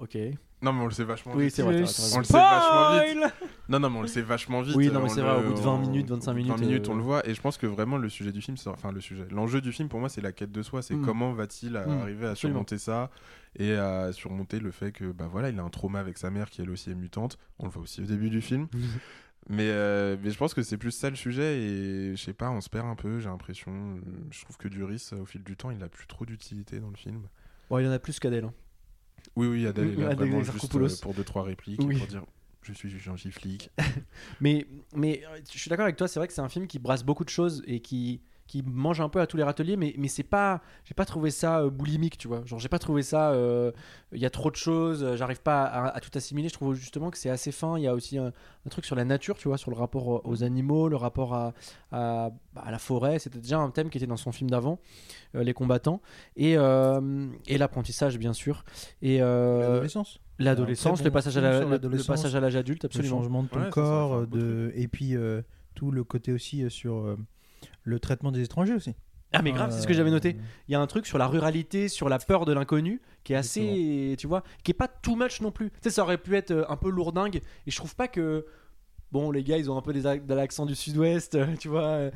Ok. Non, mais on le sait vachement Oui, vite. c'est vrai. Le t'as raison. On le sait vachement vite. Non, non, mais on le sait vachement vite. Oui, non, mais c'est vrai, au bout de 20 on- minutes, 25 au bout de 20 minutes, minutes, euh, on le voit. Et je pense que vraiment le sujet du film, c'est- enfin le sujet, l'enjeu du film pour moi, c'est la quête de soi. C'est Mm. comment va-t-il Mm, arriver à absolument. surmonter ça et à surmonter le fait que, bah voilà, il a un trauma avec sa mère qui elle aussi est mutante. On le voit aussi au début du film. Mais, euh, mais je pense que c'est plus ça le sujet et je sais pas, on se perd un peu, j'ai l'impression. Euh, Je trouve que Duris, euh, au fil du temps, il a plus trop d'utilité dans le film. Bon, il en a plus qu'Adèle. hein. Oui, oui, Adèle est là vraiment juste euh, pour deux trois répliques Oui. et pour dire je suis Jean Giflic. Mais, mais euh, je suis d'accord avec toi, c'est vrai que c'est un film qui brasse beaucoup de choses et qui, qui mange un peu à tous les râteliers, mais, mais c'est pas, j'ai pas trouvé ça euh, boulimique, tu vois. Genre, j'ai pas trouvé ça, euh, il y a trop de choses, euh, j'arrive pas à, à tout assimiler. Je trouve justement que c'est assez fin. Il y a aussi un, un truc sur la nature, tu vois, sur le rapport aux- aux animaux, le rapport à, à, bah, à la forêt. C'était déjà un thème qui était dans son film d'avant, euh, Les combattants, et, euh, et l'apprentissage, bien sûr. Et euh, L'adolescence. l'adolescence, le passage à la- le- le passage l'âge adulte, Le absolument. changement de ton Ouais, ça, ça corps, de... et puis euh, tout le côté aussi euh, sur euh, le traitement des étrangers aussi. Ah mais grave, c'est ce que j'avais noté. Il y a un truc sur la ruralité, sur la peur de l'inconnu, qui est assez, tu vois, qui est pas too much non plus. Tu sais, ça aurait pu être euh, un peu lourdingue, et je trouve pas que, bon, les gars, ils ont un peu des de l'accent du Sud-Ouest, euh, tu vois, euh,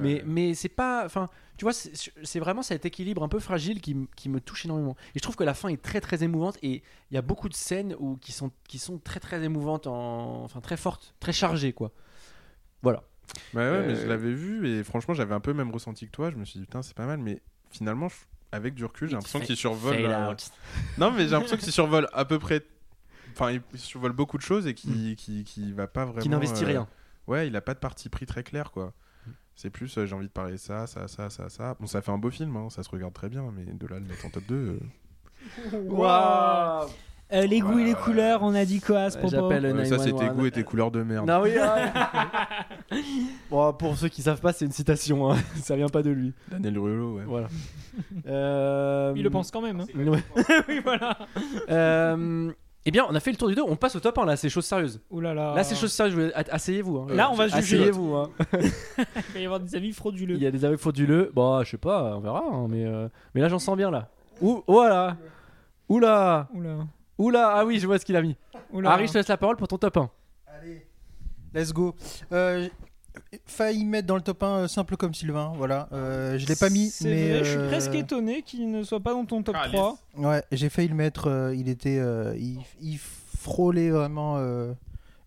mais mais c'est pas, enfin, tu vois, c'est vraiment cet équilibre un peu fragile qui, qui me touche énormément. Et je trouve que la fin est très très émouvante, et il y a beaucoup de scènes où qui sont qui sont très très émouvantes, en, enfin très fortes, très chargées, quoi. Voilà. Bah ouais, mais Euh, je l'avais vu et franchement, j'avais un peu même ressenti que toi. Je me suis dit, putain, c'est pas mal, mais finalement, je- avec du recul, j'ai l'impression qu'il survole. Euh. Non, mais j'ai l'impression qu'il survole à peu près. Enfin, il survole beaucoup de choses et qui, qui, qui va pas vraiment. Qui n'investit euh, rien. Ouais, il a pas de parti pris très clair, quoi. C'est plus, euh, j'ai envie de parler de ça, ça, ça, ça, ça. Bon, ça fait un beau film, hein, ça se regarde très bien, mais de là, le mettre en top 2. euh, Waouh. Euh, les goûts et les couleurs, on a dit quoi à ce propos j'appelle- Le ça, 911. c'était goût et tes couleurs de merde. Non, oui, bon, pour ceux qui savent pas, c'est une citation, hein. ça vient pas de lui. Daniel ouais. Voilà. Euh, Il le pense quand même. hein. Ouais. oui, voilà. Euh, eh bien, on a fait le tour du dos, on passe au top 1 là, c'est chose sérieuse. Ouh là là. Là, c'est chose sérieuse, je voulais- a- asseyez-vous. hein. Là, on va juger. Asseyez-vous. hein. Il va y avoir des avis frauduleux. Il y a des avis frauduleux. Bon, je sais pas, on verra, hein, mais, euh, mais là, j'en sens bien là. Ouh, voilà. Oula. Oula. Oula, ah oui, je vois ce qu'il a mis. Oula. Harry, je te laisse la parole pour ton top 1. Allez, let's go. Euh, failli mettre dans le top 1 euh, simple comme Sylvain, voilà. Euh, je l'ai pas mis, C'est mais vrai, je suis euh, presque étonné qu'il ne soit pas dans ton top Ah, 3. Ouais, j'ai failli le mettre. euh, il était, euh, il, il frôlé vraiment euh,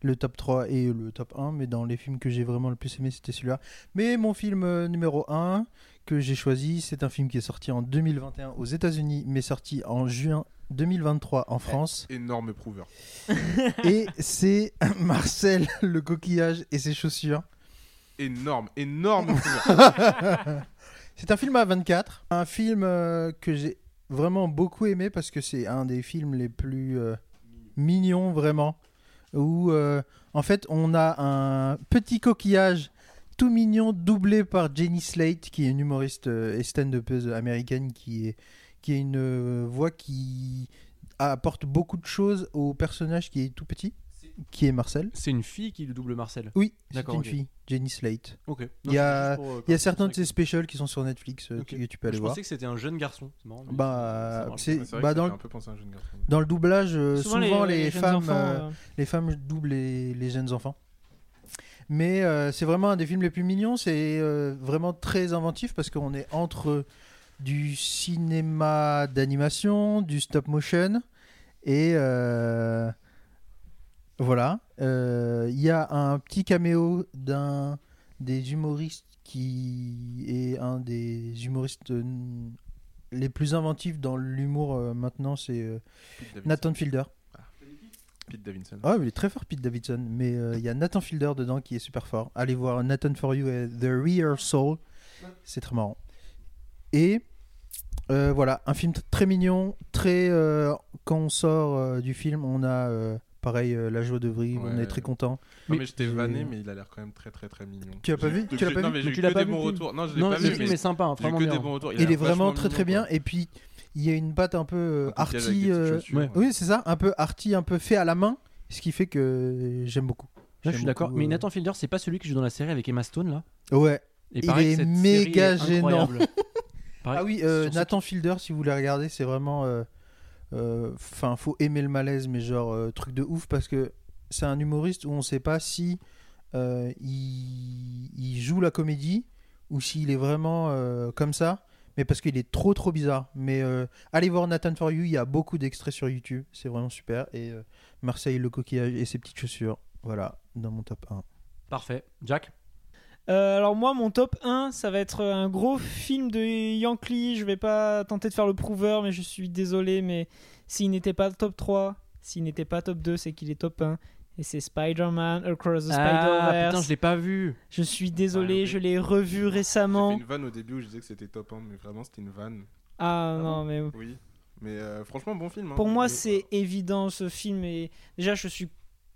le top 3 et le top 1, mais dans les films que j'ai vraiment le plus aimé, c'était celui-là. Mais mon film euh, numéro 1 que j'ai choisi, c'est un film qui est sorti en 2021 aux États-Unis, mais sorti en juin 2023 en France. Énorme prouveur. et c'est Marcel le coquillage et ses chaussures. Énorme, énorme prouveur. c'est un film à 24, un film euh, que j'ai vraiment beaucoup aimé parce que c'est un des films les plus euh, mignons vraiment où euh, en fait on a un petit coquillage tout mignon doublé par Jenny Slate qui est une humoriste et stand-upeuse américaine qui est qui a une euh, voix qui apporte beaucoup de choses au personnage qui est tout petit qui est Marcel. C'est une fille qui double Marcel. Oui, c'est une fille, Jenny Slate. Ok. Il y a- euh, Il y a certains de ses specials qui sont sur Netflix euh, que tu peux aller Je voir. pensais que c'était un jeune garçon. C'est marrant. mais Bah, c'est- bah, dans le- un peu penser à un jeune garçon. Dans le doublage, euh, souvent, les, femmes, enfants, euh, euh, les femmes doublent les, les jeunes enfants. Mais euh, c'est vraiment un des films les plus mignons. C'est euh, vraiment très inventif parce qu'on est entre du cinéma d'animation, du stop motion et euh, voilà. Euh, Il y a un petit caméo d'un des humoristes qui est un des humoristes euh, les plus inventifs dans l'humour euh, maintenant. C'est euh. Nathan Fielder. Pete Davidson. Ah, il est très fort, Pete Davidson. Mais euh, il y a Nathan Fielder dedans qui est super fort. Allez voir Nathan for You et The Real Soul. C'est très marrant. Et euh, voilà, un film très mignon. Très. euh, quand on sort euh, du film, on a. euh, pareil, euh, la joie de vivre. On est très content. Non, mais je t'ai j'ai- vanné, mais il a l'air quand même très très très mignon. Tu l'as pas vu J'ai- Tu l'as pas non, vu mais j'ai Mais eu tu l'as que pas des vu, bons tu- retours. Non, je l'ai pas le vu, film mais est sympa, hein, vraiment que des bons retours. Il, a est vraiment très très bien. Et puis, il y a une patte un peu euh. Un arty. euh, ouais. Oui, c'est ça. Un peu arty, un peu fait à la main. Ce qui fait que j'aime beaucoup. Là, je suis d'accord. Mais Nathan Fielder, c'est pas celui qui joue dans la série avec Emma Stone là? Ouais. Et Il est méga gênant. Pareil, Ah oui, euh, Nathan Fielder, si vous voulez regarder, c'est vraiment. euh, euh, Enfin, faut aimer le malaise, mais genre truc de ouf parce que c'est un humoriste où on sait pas si il... il joue la comédie ou s'il est vraiment comme ça, mais parce qu'il est trop trop bizarre. Mais euh, allez voir Nathan for You, il y a beaucoup d'extraits sur YouTube, c'est vraiment super. Et euh, Marseille le coquillage et ses petites chaussures, voilà, dans mon top 1. Parfait. Jack? Euh, alors moi, mon top 1, ça va être un gros film de Yankee. Je vais pas tenter de faire le prouveur, mais je suis désolé, mais s'il n'était pas top 3, s'il n'était pas top 2, c'est qu'il est top 1. Et c'est Spider-Man Across the Ah Spider-Verse. putain, je l'ai pas vu. je suis désolé, Ouais, je l'ai revu J'ai récemment. fait une vanne au début où je disais que c'était top 1, mais vraiment c'était une vanne. Ah non, mais Oui. Mais euh, franchement, bon film. hein. Pour moi, c'est évident ce film. Et déjà, je suis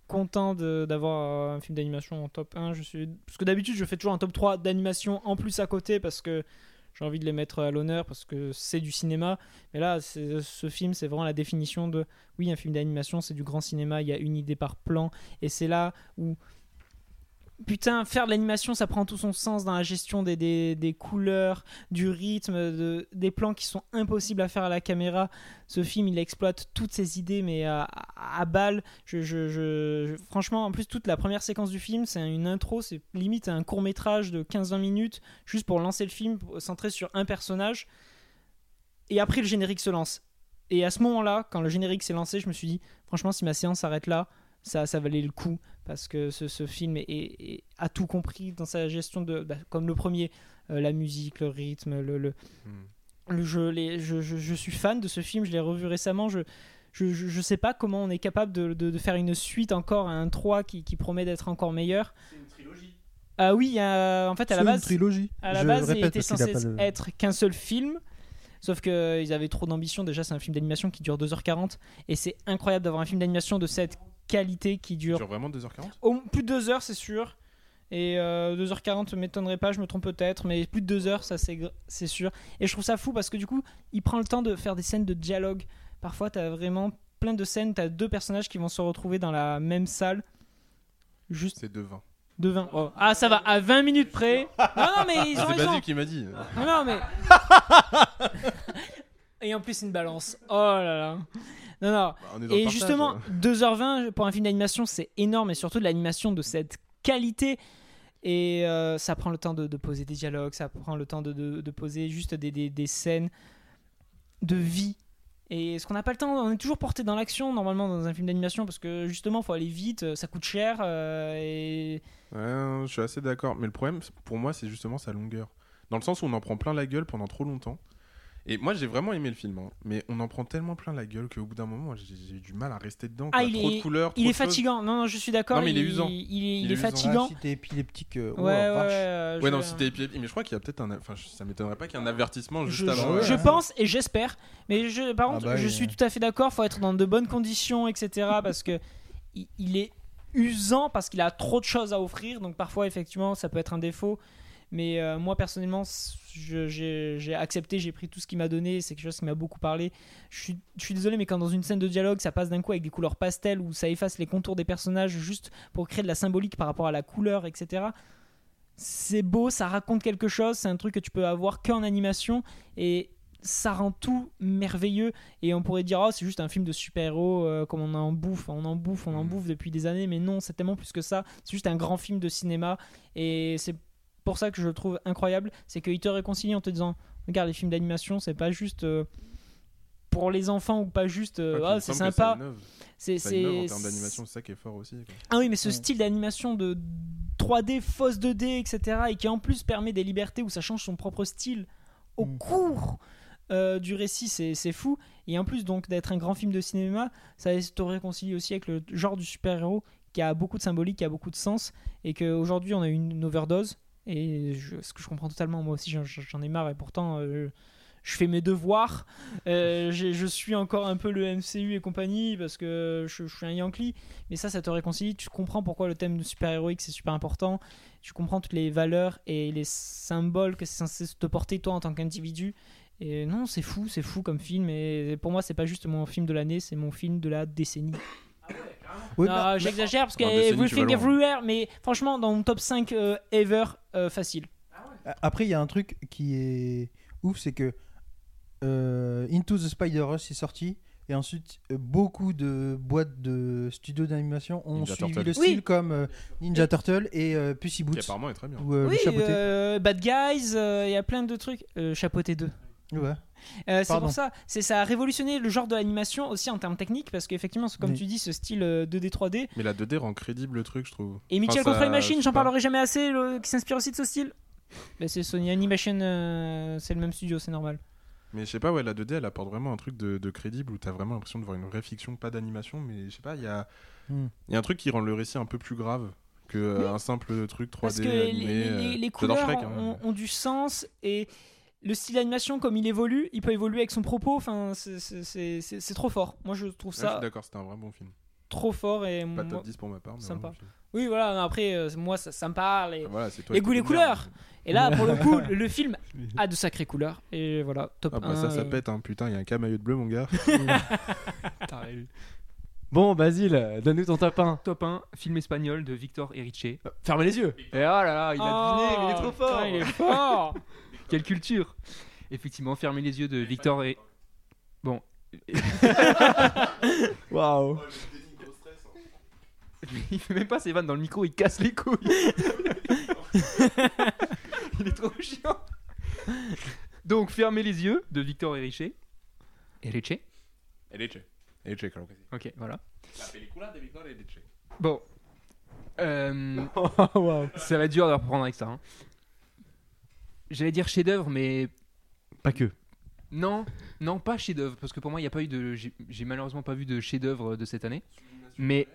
content d'avoir un film d'animation en top 1. Je suis... Parce que d'habitude, je fais toujours un top 3 d'animation en plus à côté parce que j'ai envie de les mettre à l'honneur parce que c'est du cinéma. Mais là, ce film, c'est vraiment la définition de oui, un film d'animation, c'est du grand cinéma. Il y a une idée par plan. Et c'est là où. Putain, faire de l'animation, ça prend tout son sens dans la gestion des, couleurs, du rythme, de- des plans qui sont impossibles à faire à la caméra. Ce film, il exploite toutes ces idées, mais à, à, balle. Franchement, en plus, toute la première séquence du film, c'est une intro, c'est limite un court métrage de 15-20 minutes, juste pour lancer le film, centré sur un personnage. Et après, le générique se lance. Et à ce moment-là, quand le générique s'est lancé, je me suis dit, franchement, si ma séance s'arrête là, ça, ça valait le coup. Parce que ce, ce film est- est- a tout compris dans sa gestion de. bah, comme le premier, euh, la musique, le rythme, le, le, Hmm. le jeu, les, je, je- je suis fan de ce film, je l'ai revu récemment. Je, je, je, je sais pas comment on est capable de, de- de faire une suite encore à un 3 qui, qui promet d'être encore meilleur. C'est une trilogie. Ah oui, en fait, à la une base, trilogie. à la Je base il était censé le- être qu'un seul film. Sauf qu'ils avaient trop d'ambition. Déjà, c'est un film d'animation qui dure 2h40. Et c'est incroyable d'avoir un film d'animation de cette qualité qui dure dure vraiment 2h40 au plus de 2 heures, c'est sûr. Et euh, 2h40 m'étonnerait pas, je me trompe peut-être, mais plus de 2 heures, ça c'est sûr. Et je trouve ça fou parce que du coup, il prend le temps de faire des scènes de dialogue. Parfois, t'as vraiment plein de scènes, t'as deux personnages qui vont se retrouver dans la même salle. Juste C'est de 20. de 20. Oh. Ah, ça va, à 20 minutes près. Non, non, mais ils ont raison. Qui m'a dit. Non, non, mais. Et en plus, une balance. Oh là là. Non, non. Bah, Et partage, justement, hein. 2h20 pour un film d'animation, c'est énorme et surtout de l'animation de cette qualité. Et euh, ça prend le temps de, de poser des dialogues, ça prend le temps de, de- de poser juste des, des- des scènes de vie. Et ce qu'on n'a pas le temps, on est toujours porté dans l'action normalement dans un film d'animation parce que justement, faut aller vite, euh, ça coûte cher euh, et Ouais, je suis assez d'accord. Mais le problème, pour moi, c'est justement sa longueur. Dans le sens où on en prend plein la gueule pendant trop longtemps. Et moi, j'ai vraiment aimé le film. hein. Mais on en prend tellement plein la gueule qu'au bout d'un moment, j'ai eu du mal à rester dedans. Ah, il trop est- de couleurs. il est fatigant. Non, non, je suis d'accord. Non, mais il est usant. Il, est, Il il est est fatigant. Ah, si t'es épileptique, euh, oh, ouais, ouais, ouais, Ouais, je- non, si t'es épileptique. Mais je crois qu'il y a peut-être un. Enfin, ça m'étonnerait pas qu'il y ait un avertissement juste je, avant. je- euh, je ouais. pense et j'espère. Mais je, par Ah contre, bah, je il- suis tout à fait d'accord. Faut être dans de bonnes conditions, etc. Parce que il, il est usant parce qu'il a trop de choses à offrir. Donc parfois, effectivement, ça peut être un défaut. Mais euh, moi, personnellement, j'ai accepté, j'ai pris tout ce qu'il m'a donné. C'est quelque chose qui m'a beaucoup parlé. Je suis, je suis désolé, mais quand dans une scène de dialogue, ça passe d'un coup avec des couleurs pastel où ça efface les contours des personnages juste pour créer de la symbolique par rapport à la couleur, etc. C'est beau, ça raconte quelque chose. C'est un truc que tu peux avoir qu'en animation. Et ça rend tout merveilleux et on pourrait dire oh c'est juste un film de super-héros euh, comme on en bouffe on en bouffe on en Mm. bouffe depuis des années mais non c'est tellement plus que ça c'est juste un grand film de cinéma et c'est pour ça que je le trouve incroyable c'est qu'il te réconcilie en te disant regarde les films d'animation c'est pas juste euh, pour les enfants ou pas juste euh, ah, c'est sympa c'est innove en c'est termes d'animation, c'est ça qui est fort aussi. quoi. ah oui, mais ce Ouais. style d'animation de 3D, fausse 2D, etc., et qui en plus permet des libertés où ça change son propre style au Mm. cours euh, du récit, c'est c'est fou. Et en plus, donc, d'être un grand film de cinéma, ça te réconcilie aussi avec le genre du super-héros qui a beaucoup de symbolique, qui a beaucoup de sens, et qu'aujourd'hui, on a eu une overdose. Et je- ce que je comprends totalement, moi aussi, j'en- ai marre, et pourtant. euh, je fais mes devoirs, Euh, je suis encore un peu le MCU et compagnie parce que je, je suis un Yankee, mais ça, ça te réconcilie. Tu comprends pourquoi le thème de super-héroïque c'est super important. Tu comprends toutes les valeurs et les symboles que c'est censé te porter toi en tant qu'individu. Et non, c'est fou, c'est fou comme film. Et pour moi, c'est pas juste mon film de l'année, c'est mon film de la décennie. Bah, j'exagère parce que décennie, tu vas Everything loin. Everywhere, mais franchement, dans mon top 5 euh, ever, euh, facile. Après, il y a un truc qui est ouf, c'est que euh, Into the Spider-Verse est sorti. Et ensuite, euh, beaucoup de boîtes de studios d'animation ont Ninja suivi Turtle. le style Oui. comme euh, Ninja Turtle et euh, Pussy Qui Boots. apparemment est très bien. Ou euh, oui, le chapeauté. euh, Bad Guys, euh, il y a plein de trucs. Euh, Chapeauté 2. Ouais. Euh, c'est pour ça, c'est ça a révolutionné le genre de l'animation aussi en termes techniques parce qu'effectivement, comme Oui. tu dis, ce style euh, 2D 3D. Mais la 2D rend crédible le truc, je trouve. Et Mitchell Enfin, contre les machines, j'en parlerai jamais assez, le- qui s'inspire aussi de ce style. C'est Sony Animation, euh, c'est le même studio, c'est normal. Mais je sais pas, ouais, la 2D elle apporte vraiment un truc de, de crédible où t'as vraiment l'impression de voir une vraie fiction, pas d'animation, mais je sais pas, il y a, il y a un truc qui rend le récit un peu plus grave que euh, Oui. un simple truc 3D Parce que les, animé. les- euh, les- les couleurs Shrek, hein. ont, ont du sens et le style d'animation, comme il évolue, il peut évoluer avec son propos. Enfin, c'est- trop fort. Moi, je trouve Ouais, je ça suis d'accord, c'était un vrai bon film. trop fort et Pas moi- top 10 pour ma part, mais Sympa. oui, oui, après, euh, moi, ça, ça me parle. Et, Ah, voilà, c'est toi Les goûts, les couleurs. et là, pour le coup, le, le film a de sacrées couleurs. Et voilà, top Ah bah 1. ça, ça et- pète, hein. putain, il y a un camaillot de bleu, mon gars. Bon, Basile, donne-nous ton top 1. Top 1, film espagnol de Victor Erice. Et Fermez les yeux. oh là là, il a deviné, mais il est Oh, trop fort. putain, il est fort. Quelle culture Effectivement, fermez les yeux de Victor et... Bon. Waouh. Il fait même pas ses vannes dans le micro, il casse les couilles. il est trop chiant. Donc, fermez les yeux de Victor Erice. Erice Elche. Elche, claro que sí. Ok, voilà. La película de Victor Elche. Bon. Euh, Waouh. ça va être dur de reprendre avec ça. hein. J'allais dire chef-d'œuvre, mais Pas que. non, non, pas chef-d'œuvre, parce que pour moi, il n'y a pas eu de. J'ai malheureusement pas vu de chef-d'œuvre de cette année. Mais,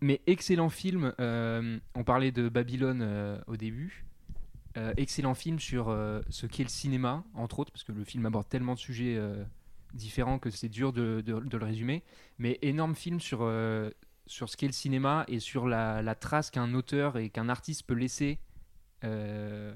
mais excellent film. euh, on parlait de Babylone euh, au début. Euh, excellent film sur euh, ce qu'est le cinéma, entre autres, parce que le film aborde tellement de sujets euh, différents que c'est dur de, de- de le résumer. Mais énorme film sur, euh, sur ce qu'est le cinéma et sur la, la trace qu'un auteur et qu'un artiste peut laisser euh,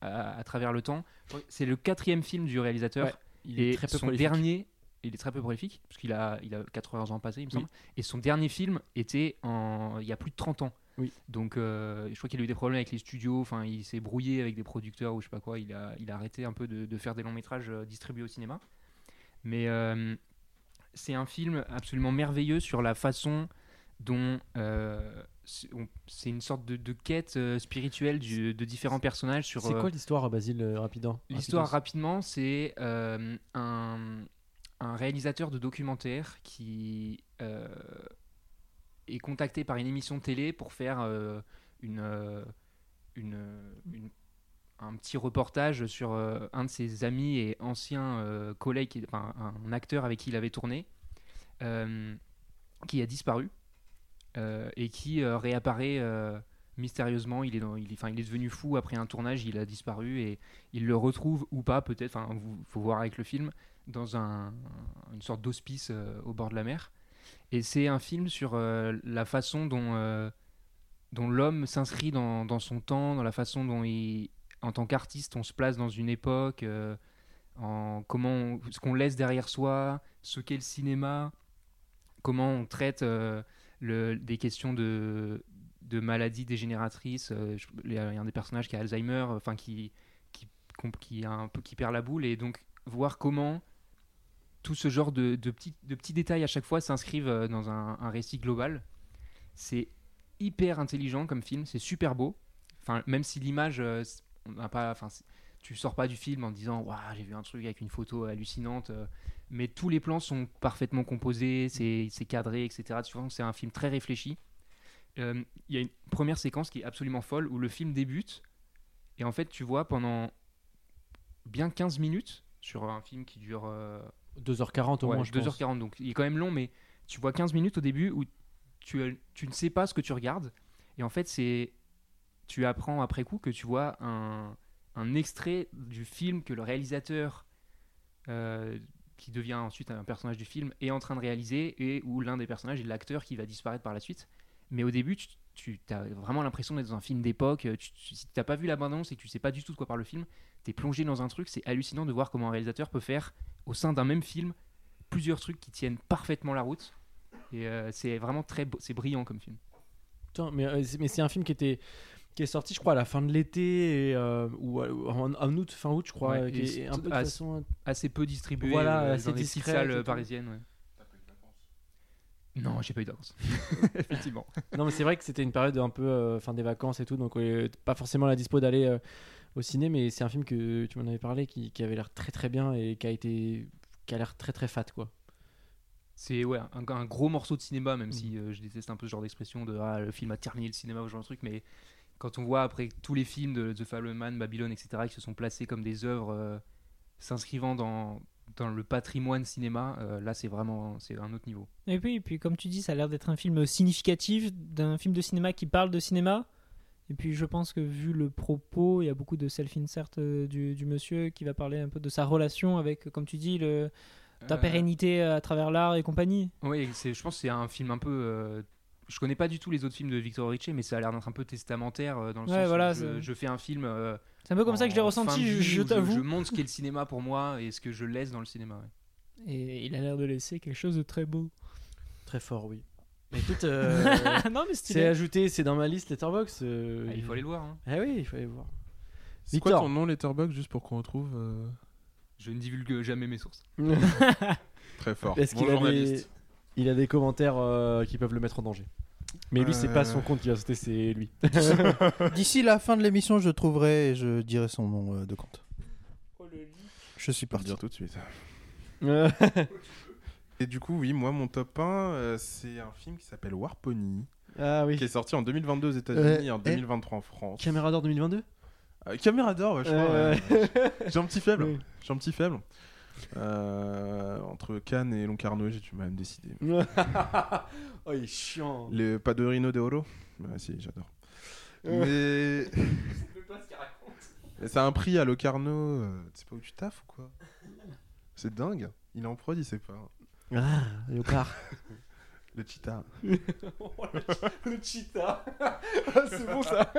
à, à travers le temps. C'est le quatrième film du réalisateur. Ouais, il et est très peu son prolifique. dernier, il est très peu prolifique, parce qu'il a, il a 80 ans passés, il me Oui. semble. Et son dernier film était en, il y a plus de 30 ans. Oui. Donc, euh, je crois qu'il a eu des problèmes avec les studios. Enfin, il s'est brouillé avec des producteurs ou je sais pas quoi. Il a, il a arrêté un peu de, de faire des longs métrages euh, distribués au cinéma. Mais euh, c'est un film absolument merveilleux sur la façon dont euh, c'est une sorte de, de quête euh, spirituelle du- de différents personnages sur C'est euh, quoi l'histoire, Basile, euh, rapidement L'histoire Rapidos. rapidement, c'est euh, un, un réalisateur de documentaire qui euh, est contacté par une émission de télé pour faire euh, une, euh, une, une- un petit reportage sur euh, un de ses amis et anciens euh, enfin, un acteur avec qui il avait tourné, euh, qui a disparu euh, et qui euh, réapparaît euh, mystérieusement. Il est, dans, il, est, devenu fou après un tournage, il a disparu et il le retrouve ou pas, peut-être, enfin, faut voir avec le film, dans un, une sorte d'hospice euh, au bord de la mer. Et c'est un film sur euh, la façon dont, euh, l'homme s'inscrit dans, son temps, dans la façon dont en tant qu'artiste, on se place dans une époque, euh, en comment ce qu'on laisse derrière soi, ce qu'est le cinéma, comment on traite euh, des questions de, maladies dégénératrices. euh, Il y a un des personnages qui a Alzheimer, euh, enfin qui, qui, un peu qui perd la boule, et donc voir comment tout ce genre de, petits, détails à chaque fois s'inscrivent euh, dans un, un récit global. C'est hyper intelligent comme film, c'est super beau. Enfin, même si l'image, on n'a pas, enfin, tu sors pas du film en disant waouh j'ai vu un truc avec une photo hallucinante, mais tous les plans sont parfaitement composés, c'est cadré, etc. Tu vois, c'est un film très réfléchi. Euh, Il y a une première séquence qui est absolument folle où le film débute et en fait tu vois pendant bien 15 minutes sur un film qui dure euh, 2h40 au Ouais, moins, je pense. 2h40, donc il est quand même long, mais tu vois 15 minutes au début où tu, as- tu ne sais pas ce que tu regardes. Et en fait, c'est tu apprends après coup que tu vois un, un extrait du film que le réalisateur, euh, qui devient ensuite un personnage du film, est en train de réaliser et où l'un des personnages est l'acteur qui va disparaître par la suite. Mais au début, tu, as vraiment l'impression d'être dans un film d'époque. Tu- si tu n'as pas vu la bande-annonce et que tu sais pas du tout de quoi parle le film, tu es plongé dans un truc. C'est hallucinant de voir comment un réalisateur peut faire au sein d'un même film plusieurs trucs qui tiennent parfaitement la route. Et euh, c'est vraiment très beau- c'est brillant comme film. Mais, euh, mais c'est un film qui était qui est sorti je crois à la fin de l'été et, euh, ou euh, en, en août fin août je crois Ouais, euh, qui est un peu de ah, façon Assez peu distribué Voilà, euh, assez dans petites discret salles et euh, tout. parisiennes. ouais. Non, j'ai pas eu d'avance. Effectivement. non mais c'est vrai que c'était une période un peu euh, fin des vacances et tout donc euh, pas forcément la dispo d'aller euh, au ciné mais c'est un film que tu m'en avais parlé qui, qui avait l'air très très bien et qui a été qui a l'air très très fat quoi C'est ouais, un, un gros morceau de cinéma, même Mm. si euh, je déteste un peu ce genre d'expression de ah, le film a terminé le cinéma ou ce genre de truc, mais quand on voit après tous les films de The Fallen Man, Babylone, etc., qui se sont placés comme des œuvres euh, s'inscrivant dans, dans le patrimoine cinéma, euh, là c'est vraiment c'est un autre niveau. Et puis, et puis, comme tu dis, ça a l'air d'être un film significatif, d'un film de cinéma qui parle de cinéma. Et puis, je pense que vu le propos, il y a beaucoup de self-insert euh, du, du monsieur qui va parler un peu de sa relation avec, comme tu dis, le, ta Euh, pérennité à travers l'art et compagnie. Oui, je pense que c'est un film un peu. Je connais pas du tout les autres films de Victor Ricci, mais ça a l'air d'être un peu testamentaire euh, dans le Ouais, sens voilà, où je, fais un film. euh, C'est un peu comme ça que je l'ai ressenti, je, vie je t'avoue. montre ce qu'est le cinéma pour moi et ce que je laisse dans le cinéma. ouais. Et il a l'air de laisser quelque chose de très beau. très fort oui mais écoute euh, non, mais c'est ajouté c'est dans ma liste Letterboxd euh, Ah, il faut aller le voir. hein. ah oui il faut aller voir C'est quoi Victor. ton nom Letterboxd juste pour qu'on retrouve euh, Je ne divulgue jamais mes sources. Très fort. Est-ce qu'il Bon a des... il a des commentaires euh, qui peuvent le mettre en danger mais lui c'est pas Euh. son compte qui va sauter c'est lui D'ici la fin de l'émission, je trouverai et je dirai son nom euh, de compte. Je suis parti. dire tout de suite. Euh, Et du coup, oui, moi, mon top 1, euh, c'est un film qui s'appelle Warpony, ah oui qui est sorti en 2022 aux États-Unis et en et- 2023 en France. Caméra d'or 2022 Euh, Caméra d'or, ouais, je crois. Euh, ouais. J'ai un petit faible. Oui. J'ai un petit faible. Euh, entre Cannes et Locarno, j'ai du mal à me décider. oh, il est chiant. Le Padrino de Oro Ouais, si, j'adore. Mais. Mais c'est un prix à Locarno. euh, Tu sais pas où tu taffes ou quoi? C'est dingue. Il est en prod, il sait pas. Ah, Léopard. Le cheetah. le cheetah. c'est bon ça.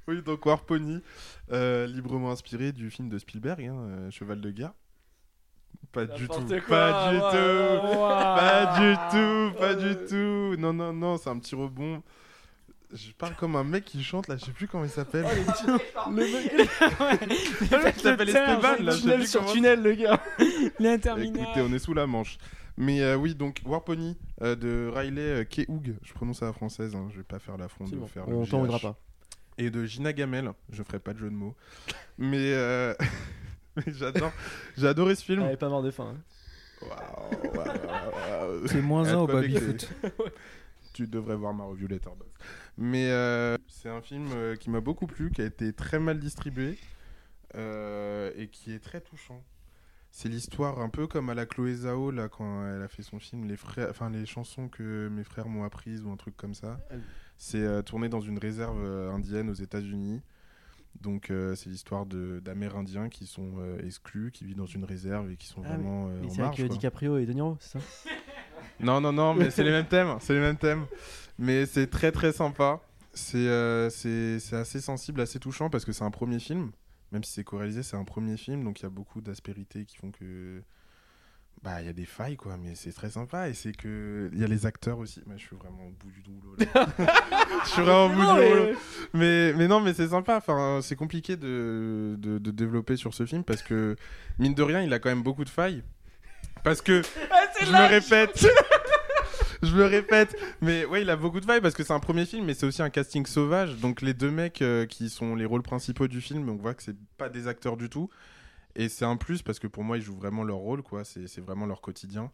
Oui, donc Warpony, euh, librement inspiré du film de Spielberg, hein, euh, Cheval de guerre. Pas du tout. Quoi, Pas du ouais, tout. ouais, Pas du tout. Pas du tout. Non, non, non, c'est un petit rebond. Je parle comme un mec qui chante là, je sais plus comment il s'appelle. Le mec, le mec qui s'appelle Esteban là, je sais tunnel plus sur comment- tunnel, le gars. L'interminable. Écoutez, on est sous la manche. Mais euh, oui, donc Warpony euh, de Riley euh, Keough, je prononce à la française, hein, je vais pas faire l'affront de bon, faire le On t'en GH. voudra pas. Et de Gina Gamel, je ferai pas de jeu de mots. Mais euh, Mais j'adore, j'ai adoré ce film. Elle est pas mort de faim. hein. C'est moins un au baby-foot. Tu devrais voir ma review Letterboxd. Mais euh, c'est un film euh, qui m'a beaucoup plu, qui a été très mal distribué euh, et qui est très touchant. C'est l'histoire un peu comme à la Chloé Zhao là quand elle a fait son film les frères enfin les chansons que mes frères m'ont apprises ou un truc comme ça. C'est euh, tourné dans une réserve euh, indienne aux États-Unis. Donc euh, c'est l'histoire d'Amérindiens qui sont euh, exclus, qui vivent dans une réserve et qui sont Ah, vraiment euh, c'est avec. DiCaprio et De Niro, c'est ça? Non, non, non, mais c'est les mêmes thèmes. C'est les mêmes thèmes. Mais c'est très, très sympa. C'est assez sensible, assez touchant parce que c'est un premier film. Même si c'est co-réalisé, c'est un premier film. Donc il y a beaucoup d'aspérités qui font que. Bah, il y a des failles, quoi. Mais c'est très sympa. Et c'est que. Il y a les acteurs aussi. Moi, je suis vraiment au bout du rouleau. je suis vraiment au bout Non, du mais- rouleau. Mais, mais non, mais c'est sympa. Enfin, c'est compliqué de, de, de développer sur ce film parce que, mine de rien, il a quand même beaucoup de failles. Parce que, je me répète, je me répète, mais ouais, il a beaucoup de failles parce que c'est un premier film, mais c'est aussi un casting sauvage. Donc les deux mecs euh, qui sont les rôles principaux du film, on voit que c'est pas des acteurs du tout. Et c'est un plus parce que pour moi, ils jouent vraiment leur rôle, quoi. C'est vraiment leur quotidien.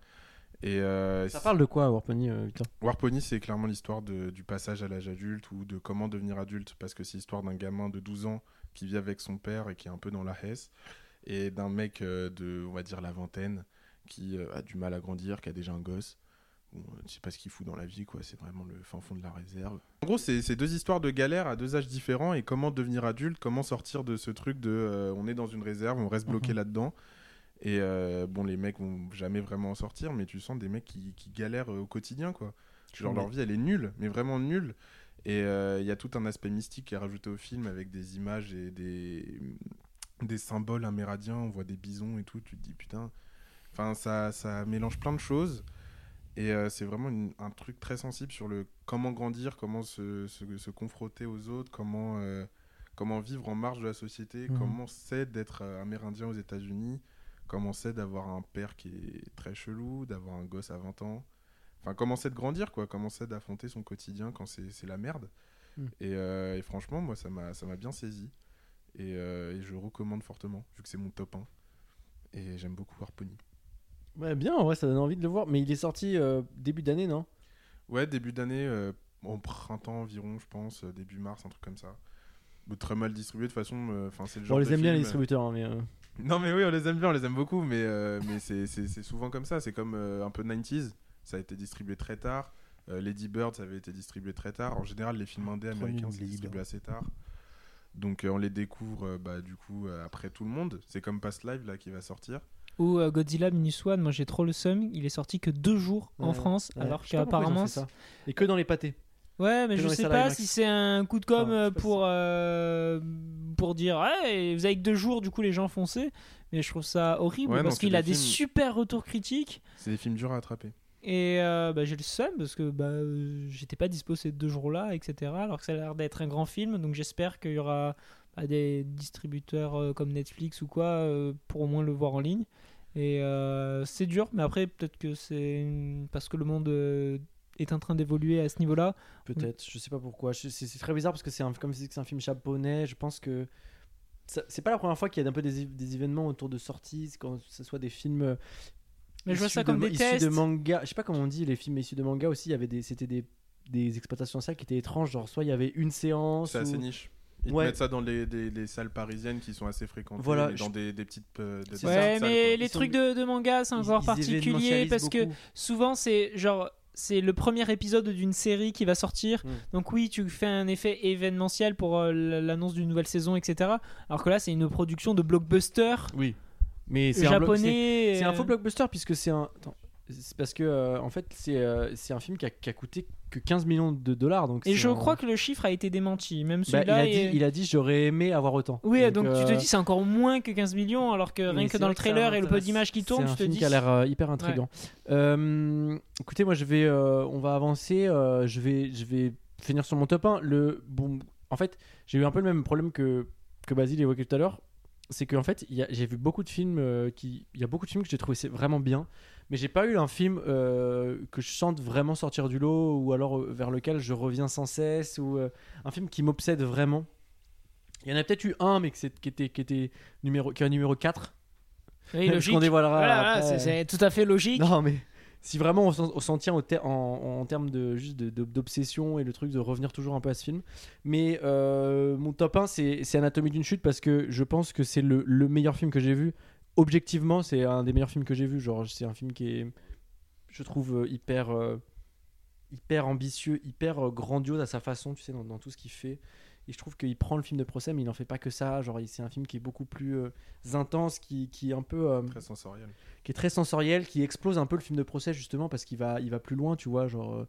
Et euh, Ça parle de quoi, Warpony euh, putain War Pony, c'est clairement l'histoire du passage à l'âge adulte ou de comment devenir adulte, parce que c'est l'histoire d'un gamin de 12 ans qui vit avec son père et qui est un peu dans la hesse, et d'un mec euh, de, on va dire, la vingtaine, qui a du mal à grandir, qui a déjà un gosse. Bon, je sais pas ce qu'il fout dans la vie, quoi. C'est vraiment le fin fond de la réserve. En gros, c'est deux histoires de galère à deux âges différents et comment devenir adulte, comment sortir de ce truc de euh, on est dans une réserve, on reste bloqué là-dedans. Et euh, bon, les mecs vont jamais vraiment en sortir, mais tu sens des mecs qui, qui galèrent euh, au quotidien, quoi. Genre leur vie, elle est nulle, mais vraiment nulle. Et euh, il y a tout un aspect mystique qui est rajouté au film avec des images et des, des symboles amérindiens. On voit des bisons et tout. Tu te dis putain. Enfin, ça, ça mélange plein de choses. Et euh, c'est vraiment une- un truc très sensible sur le comment grandir, comment se, se, se confronter aux autres, comment, euh, comment vivre en marge de la société, Mhm. comment c'est d'être euh, amérindien aux États-Unis, comment c'est d'avoir un père qui est très chelou, d'avoir un gosse à 20 ans. Enfin, comment c'est de grandir, quoi. Comment c'est d'affronter son quotidien quand c'est la merde. Mm. Et, euh, et franchement, moi, ça m'a ça m'a bien saisi. Et, et je recommande fortement, vu que c'est mon top 1. Et j'aime beaucoup Harpony. Ouais, bien, en vrai, ça donne envie de le voir. Mais il est sorti euh, début d'année, non? Ouais, début d'année, euh, au printemps environ, je pense, euh, début mars, un truc comme ça. Mais Très mal distribué, de toute façon, enfin c'est le genre on les de aime bien, les distributeurs, hein, mais. Non mais oui, on les aime bien, on les aime beaucoup, mais, mais c'est- souvent comme ça. C'est comme un peu 90s, ça a été distribué très tard. Lady Bird, ça avait été distribué très tard. En général, les films indés américains, c'est distribué assez tard. Donc on les découvre bah, du coup après tout le monde. C'est comme Past Live là qui va sortir. Ou euh, Godzilla Minus One, moi j'ai trop le seum, il est sorti que deux jours en Ouais, France, ouais. alors qu'apparemment. Et que dans les pâtés. Ouais, mais Que je sais pas si c'est un coup de com' Ah, euh, pour, euh, pour dire hey, vous avez que deux jours, du coup les gens foncez. Mais je trouve ça horrible Ouais, parce qu'il a des films- super retours critiques. C'est des films durs à attraper. Et euh, bah, j'ai le seum parce que bah, j'étais pas dispo ces deux jours-là, etc. Alors que ça a l'air d'être un grand film, donc j'espère qu'il y aura bah, des distributeurs euh, comme Netflix ou quoi euh, pour au moins le voir en ligne. Et euh, c'est dur, mais après peut-être que c'est parce que le monde euh, est en train d'évoluer à ce niveau-là. Peut-être, je sais pas pourquoi. C'est très bizarre parce que c'est un, comme c'est c'est un film japonais. Je pense que ça- c'est pas la première fois qu'il y a un peu des, des événements autour de sorties, quand ce soit des films. Mais je vois issus ça de comme des issus tests. de manga. Je sais pas comment on dit les films issus de manga aussi. Il y avait des, c'était des, des exploitations sociales qui étaient étranges. Genre soit il y avait une séance. C'est assez ou- niche. Ils Ouais. te mettent ça dans les, des- les salles parisiennes qui sont assez fréquentées, Voilà, mais dans je- des, des petites, euh, des Ouais, salles, mais quoi. les Ils sont- trucs de, de manga, c'est encore ils particulier parce que beaucoup. souvent c'est genre c'est le premier épisode d'une série qui va sortir. Mm. Donc oui, tu fais un effet événementiel pour euh, l'annonce d'une nouvelle saison, etc. Alors que là, c'est une production de blockbuster Oui. Mais c'est un, japonais. c'est un euh, faux blockbuster puisque c'est un. attends. C'est parce que euh, en fait c'est euh, un film qui a, qui a coûté que 15 millions de dollars donc Et c'est je un- crois que le chiffre a été démenti. Même Bah, il, celui-là. a dit, est- il a dit j'aurais aimé avoir autant. Oui, donc, tu te euh, dis c'est encore moins que 15 millions, alors que rien que c'est dans le c'est trailer et le peu d'images qui tournent, c'est tu te film dis. qui a l'air euh, hyper intriguant. Euh, écoutez, moi je vais, on va avancer. je vais, je vais finir sur mon top 1. Le bon, en fait, j'ai eu un peu le même problème que que Basile évoquait tout à l'heure. C'est qu'en fait, j'ai vu beaucoup de films euh, qui, il y a beaucoup de films que j'ai trouvé c'est vraiment bien, mais j'ai pas eu un film euh, que je sente vraiment sortir du lot ou alors euh, vers lequel je reviens sans cesse ou euh, un film qui m'obsède vraiment. Il y en a peut-être eu un, mais qui était, qui était numéro, qui est un numéro 4. Oui, logique. qu'on dévoilera Voilà, après. c'est tout à fait logique. Non, mais si vraiment on s'en tient au ter- en, en termes de juste d'obsession et le truc de revenir toujours un peu à ce film. Mais euh, mon top 1, c'est c'est Anatomie d'une chute parce que je pense que c'est le, le meilleur film que j'ai vu. Objectivement, c'est un des meilleurs films que j'ai vu. Genre, c'est un film qui est, je trouve, euh, hyper, euh, hyper ambitieux, hyper euh, grandiose à sa façon, tu sais, dans, dans tout ce qu'il fait. Et je trouve qu'il prend le film de procès, mais il n'en fait pas que ça. Genre, c'est un film qui est beaucoup plus euh, intense, qui, qui est un peu. euh, Très sensoriel. qui est très sensoriel, qui explose un peu le film de procès justement parce qu'il va, il va plus loin, tu vois. Genre,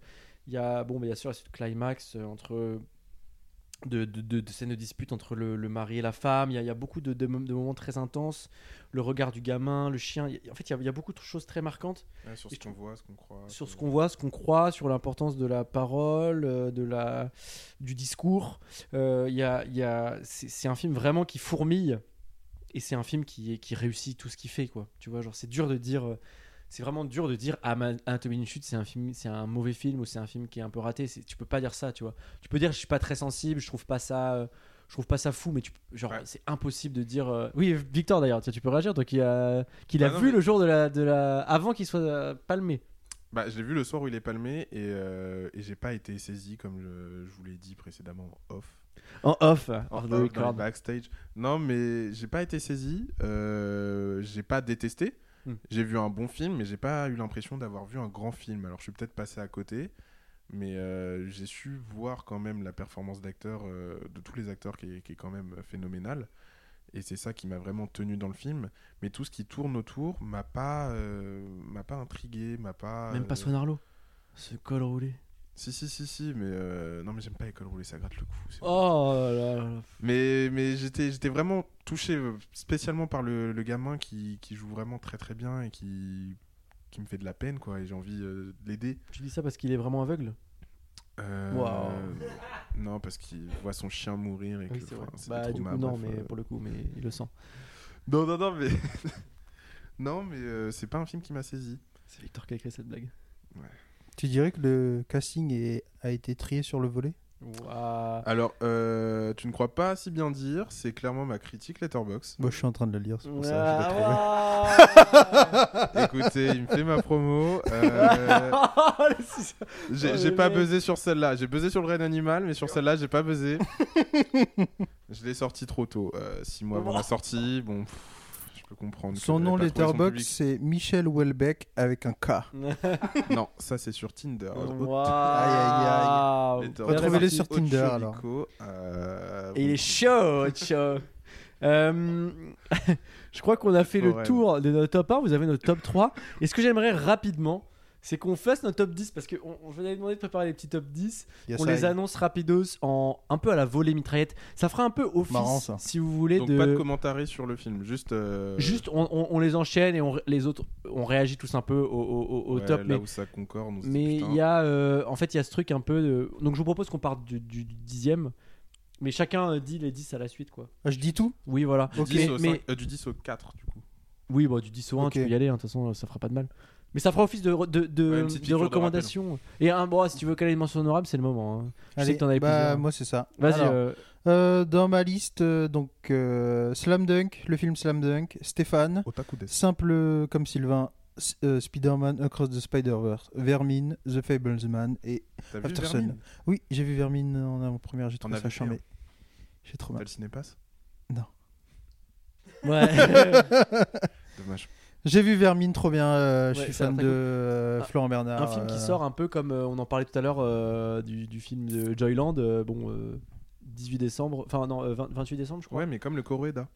il y a, bon, bien sûr, ce climax euh, entre de, de, de- de scènes de dispute entre le, le mari et la femme. Il y a, il y a beaucoup de, de, mom- de moments très intenses. Le regard du gamin, le chien. Il en fait, il y a, il y a beaucoup de choses très marquantes Ouais, sur ce qu'on voit, ce qu'on croit. sur ce qu'on voit, ce qu'on croit, sur l'importance de la parole, euh, de la, du discours. Euh, il y a, il y a, c'est c'est un film vraiment qui fourmille et c'est un film qui, qui réussit tout ce qu'il fait, quoi. Tu vois, genre c'est dur de dire, euh, c'est vraiment dur de dire ah, Anatomie d'une chute, c'est un film, c'est un mauvais film ou c'est un film qui est un peu raté. C'est- Tu peux pas dire ça, tu vois. Tu peux dire je suis pas très sensible, je trouve pas ça. euh, je trouve pas ça fou, mais tu, genre Ouais. c'est impossible de dire. euh, Oui, Victor d'ailleurs, tu peux réagir, toi qui a, qui l'a Ah non, vu mais- le jour de la, de la, avant qu'il soit euh, palmé. Bah, je l'ai vu le soir où il est palmé et, et j'ai pas été saisi comme je, je vous l'ai dit précédemment off. En off, En off, dans backstage. Non, mais j'ai pas été saisi. j'ai pas détesté. Hmm. J'ai vu un bon film, mais j'ai pas eu l'impression d'avoir vu un grand film. Alors je suis peut-être passé à côté, mais euh, j'ai su voir quand même la performance d'acteurs, euh, de tous les acteurs, qui est, qui est quand même phénoménale. Et c'est ça qui m'a vraiment tenu dans le film. Mais tout ce qui tourne autour m'a pas, euh, m'a pas intrigué, m'a pas. Même pas euh, Swan Arlo. Ce col roulé. Si si si si, mais euh, non mais j'aime pas les cols roulés, ça gratte le cou. Oh là là. mais, mais j'étais, j'étais vraiment touché, euh, spécialement par le, le gamin qui, qui joue vraiment très très bien et qui, qui me fait de la peine, quoi. Et j'ai envie euh, de l'aider. Tu dis ça parce qu'il est vraiment aveugle? Euh. Non, parce qu'il voit son chien mourir et que Oui, c'est enfin, vrai. c'est Bah, du coup, non, bref, mais pour le coup, mais il le sent. Non, non, non, mais. non, mais c'est pas un film qui m'a saisi. C'est Victor qui a écrit cette blague. Tu dirais que le casting est- a été trié sur le volet? Alors, euh, tu ne crois pas si bien dire, c'est clairement ma critique Letterbox. Moi, je suis en train de le lire, c'est pour ça que je l'ai trouvé. Écoutez, il me fait ma promo. euh. J'ai pas buzzé sur celle-là. J'ai buzzé sur le Raid Animal, mais sur celle-là, j'ai pas buzzé. je l'ai sorti trop tôt. 6 mois avant la sortie. Bon, pff, peux comprendre. Son nom Letterboxd, c'est Michel Welbeck avec un K. Non, ça c'est sur Tinder. Waouh. Aïe, aïe, Letterboxd. Retrouvez-les sur Ocho Tinder, alors. Euh, Et il est chaud, chaud. Euh, je crois qu'on a fait le Forever. tour de notre top 1, vous avez notre top 3. Et ce que j'aimerais rapidement, c'est qu'on fasse notre top 10 parce que on, on- je vous avais demandé de préparer les petits top 10. Yes, on les annonce rapidos en un peu à la volée mitraillette. Ça fera un peu office Marrant, ça. si vous voulez Donc de pas de commentaires sur le film, juste. euh, juste on, on- on les enchaîne et on, les autres on réagit tous un peu au, au- au- ouais, top. Là Mais où ça concorde. mais il y a euh, en fait il y a ce truc un peu de... donc je vous propose qu'on parte du, du- du dixième. Mais chacun euh, dit les 10 à la suite quoi. Ah, Je dis tout? Oui voilà. Du, Ok. 10 au Mais- euh, du 10 au 4, du coup. Oui, bah, du 10 au 1, Ok. tu peux y aller, hein, de toute façon, ça fera pas de mal. Mais ça fera office de, de, de, Ouais, recommandation. Et un, bon, si tu veux caler une mention honorable, c'est le moment. hein. Je sais Allez, que t'en avais bah, plusieurs. moi c'est ça. Vas-y, euh, euh, dans ma liste, euh, donc euh, Slam Dunk, le film Slam Dunk, Stéphane, simple comme Sylvain, euh, Spider-Man Across the Spider-Verse, Vermine, The Fablesman et T'as Aftersun. Oui, j'ai vu Vermine en avant-première, j'ai trouvé ça charmé. J'ai trop T'as mal. le cinépass? Ouais. Dommage. J'ai vu Vermine, trop bien. euh, je Ouais, suis fan de euh, Ah, Florent Bernard. un film qui euh, sort un peu comme euh, on en parlait tout à l'heure euh, du, du film de Joyland. euh, bon, euh, 18 décembre. Enfin, non, euh, 20 28 décembre, je crois. Ouais, mais comme le Coréda.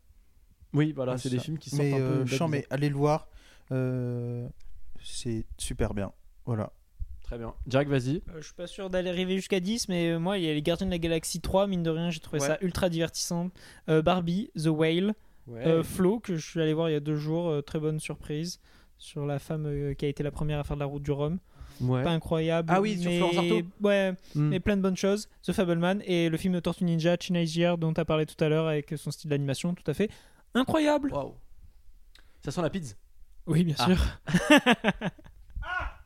Oui, voilà, Ouais, c'est des films qui sortent Mais un peu. euh, mais allez le voir. euh, c'est super bien. Voilà. Très bien. Jack, vas-y. Euh, je suis pas sûr d'aller arriver jusqu'à 10, mais euh, moi, il y a les Gardiens de la Galaxie 3, mine de rien, j'ai trouvé Ouais. ça ultra divertissant. Euh, Barbie, The Whale, Ouais. euh, Flo, que je suis allé voir il y a deux jours, euh, très bonne surprise, sur la femme euh, qui a été la première à faire de la route du Rhum. ouais. Pas incroyable. Ah oui, sur. Florence Artaud. Ouais, Hmm. mais plein de bonnes choses. The Fableman et le film de Tortue Ninja, Year, dont tu as parlé tout à l'heure, avec son style d'animation, tout à fait incroyable. Waouh. Ça sent la pizza. Oui, bien Ah. sûr.